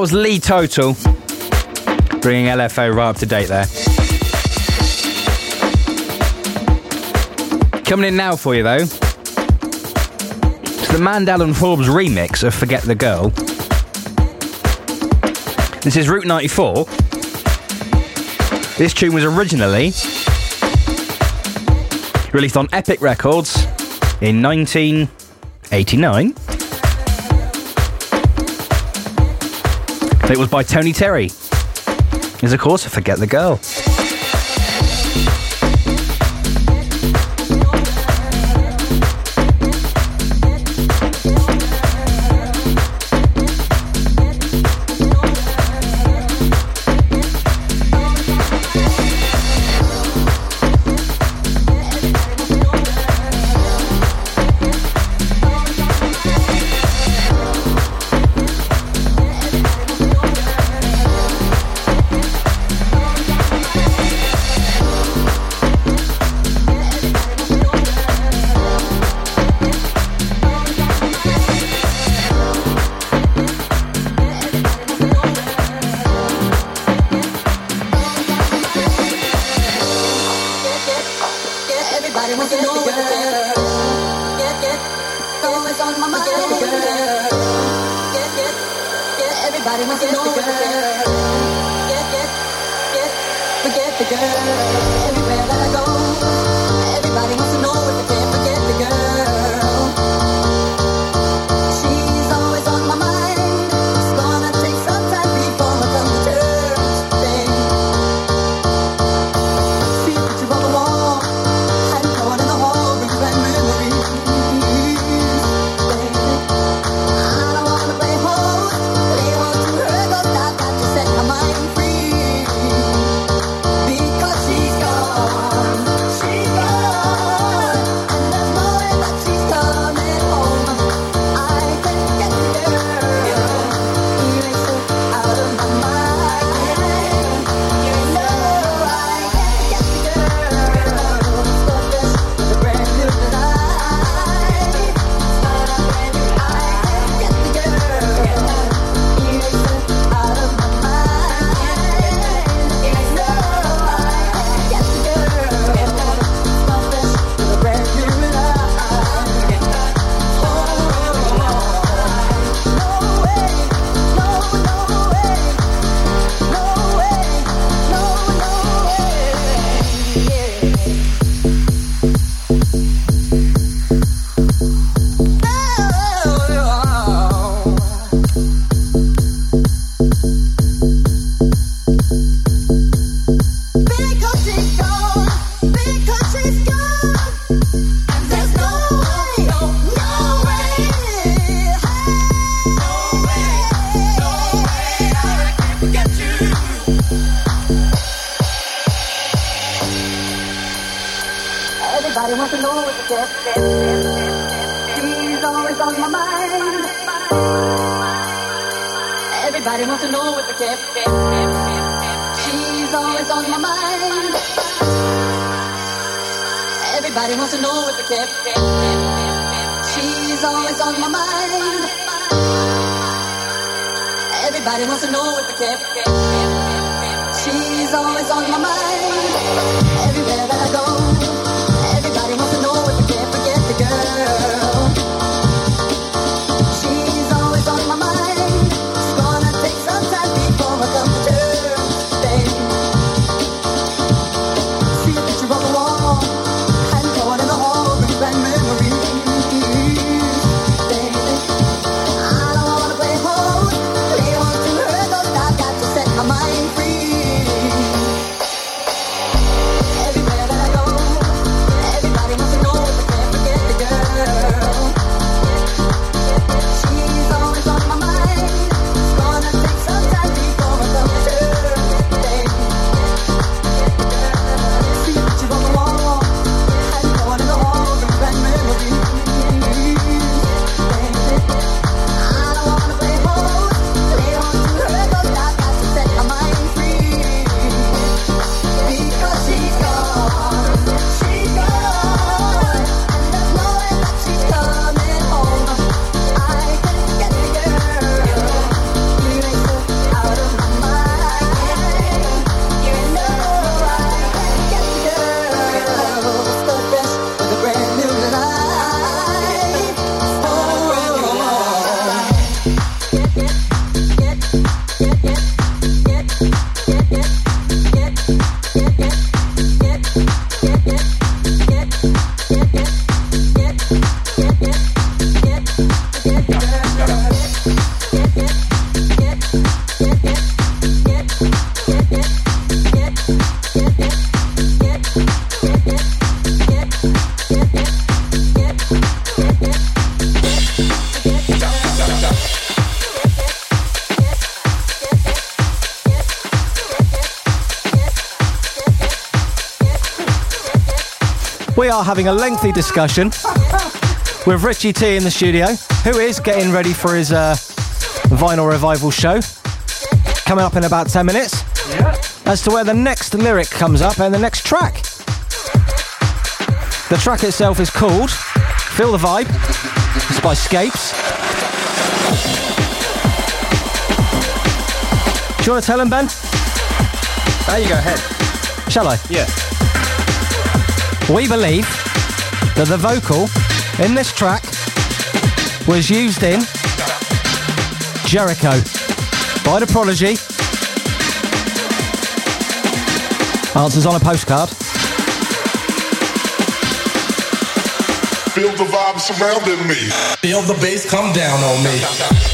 That was Lee Total, bringing LFO right up to date there. Coming in now for you though, it's the Mandel and Forbes remix of Forget the Girl. This is Route 94. This tune was originally released on Epic Records in 1989. It was by Tony Terry. Is of course Forget the Girl. Are having a lengthy discussion with Richie T in the studio, who is getting ready for his uh, vinyl revival show coming up in about 10 minutes. As to where the next lyric comes up and the next track. The track itself is called Feel the Vibe. It's by Scapes. Do you want to tell him, Ben? There you go ahead. Shall I? Yeah. We believe that the vocal in this track was used in Jericho by The Prodigy. Answers on a postcard. Feel the vibe surrounding me. Feel the bass come down on me.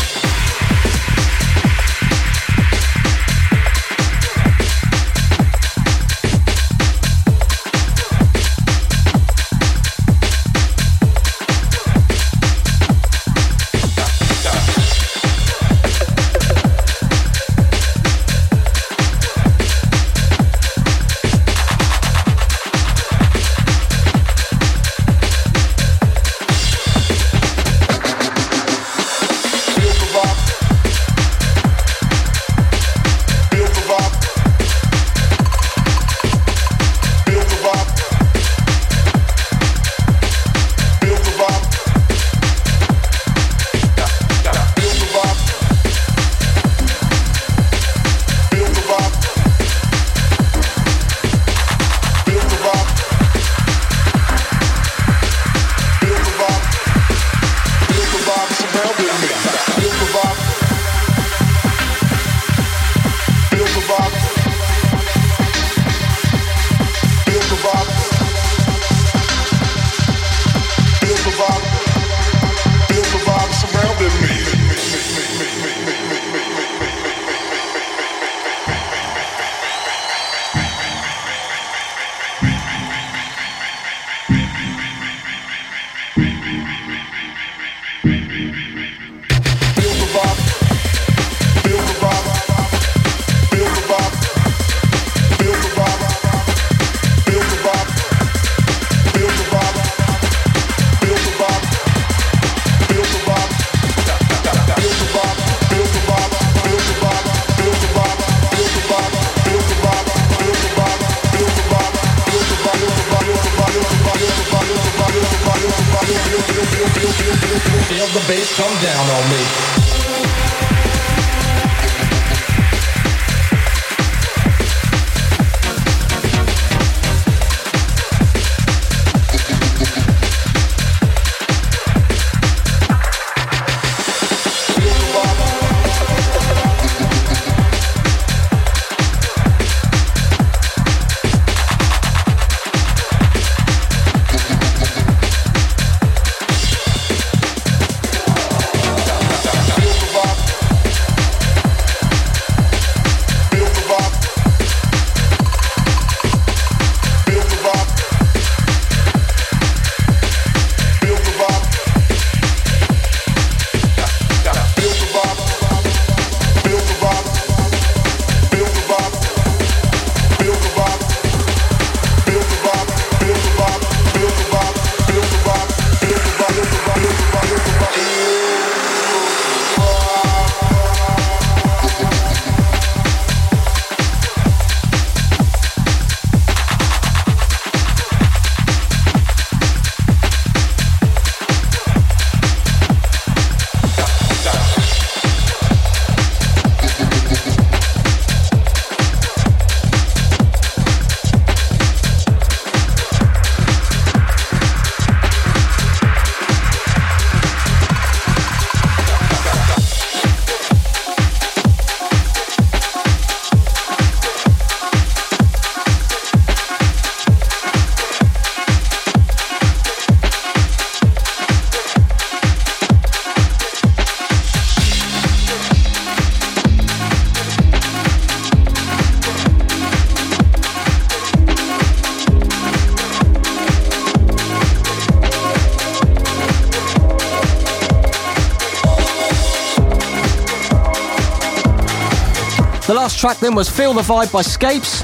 Last track then was Feel the Vibe by Scapes.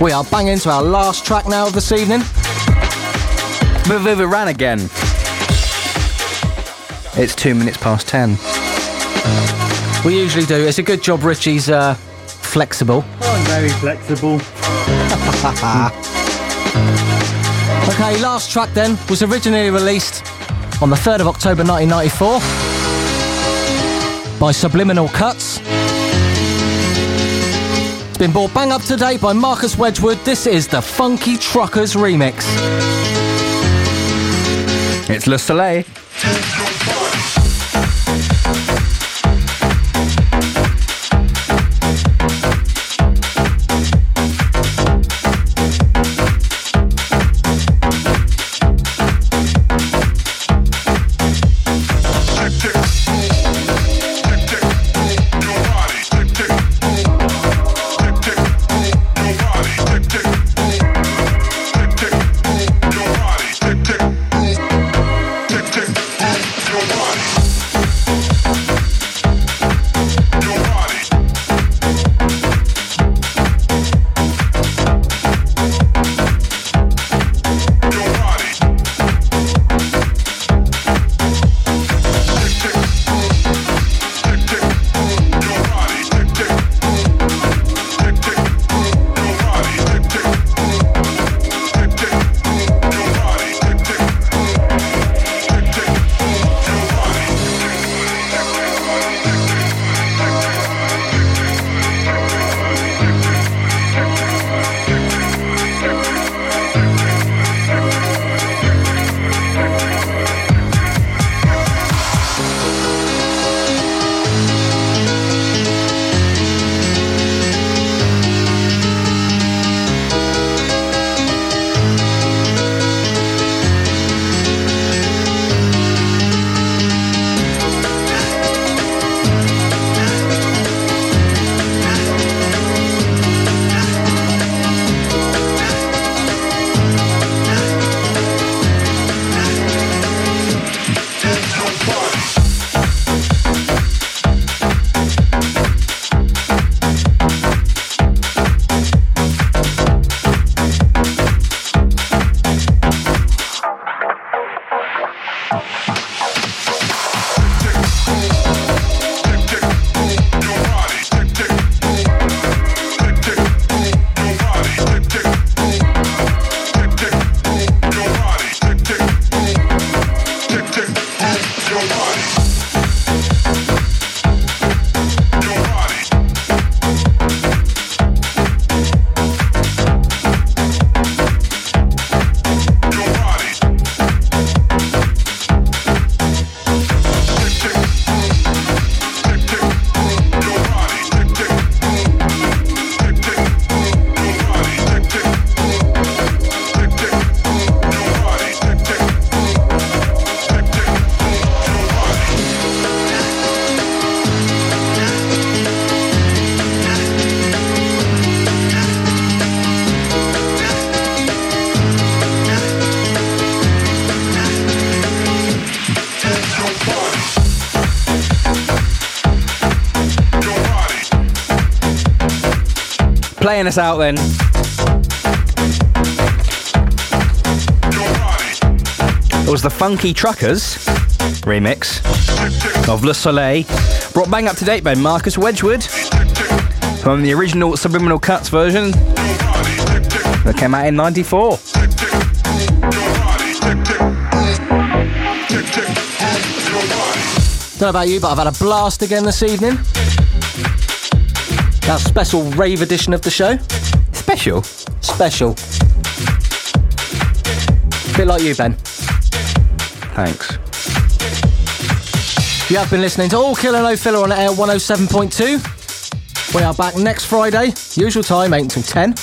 We are banging to our last track now of this evening. Move it ran again. It's two minutes past ten. We usually do. It's a good job Richie's uh, flexible. I'm very flexible. Okay, last track then was originally released on the 3rd of October 1994 by Subliminal Cuts. It's been brought bang up to date by Marcus Wedgwood. This is the Funky Truckers remix. It's Le Soleil. Playing us out then. It was the Funky Truckers remix of Le Soleil, brought bang up to date by Marcus Wedgwood from the original Subliminal Cuts version that came out in 94. Don't know about you, but I've had a blast again this evening. That special rave edition of the show. Special? Special. Bit like you, Ben. Thanks. You have been listening to All Killer No Filler on Air 107.2. We are back next Friday, usual time, 8 until 10.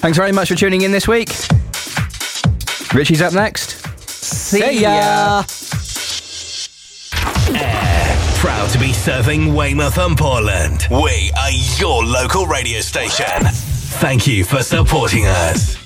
Thanks very much for tuning in this week. Richie's up next. See ya. Proud serving Weymouth and Portland. We are your local radio station. Thank you for supporting us.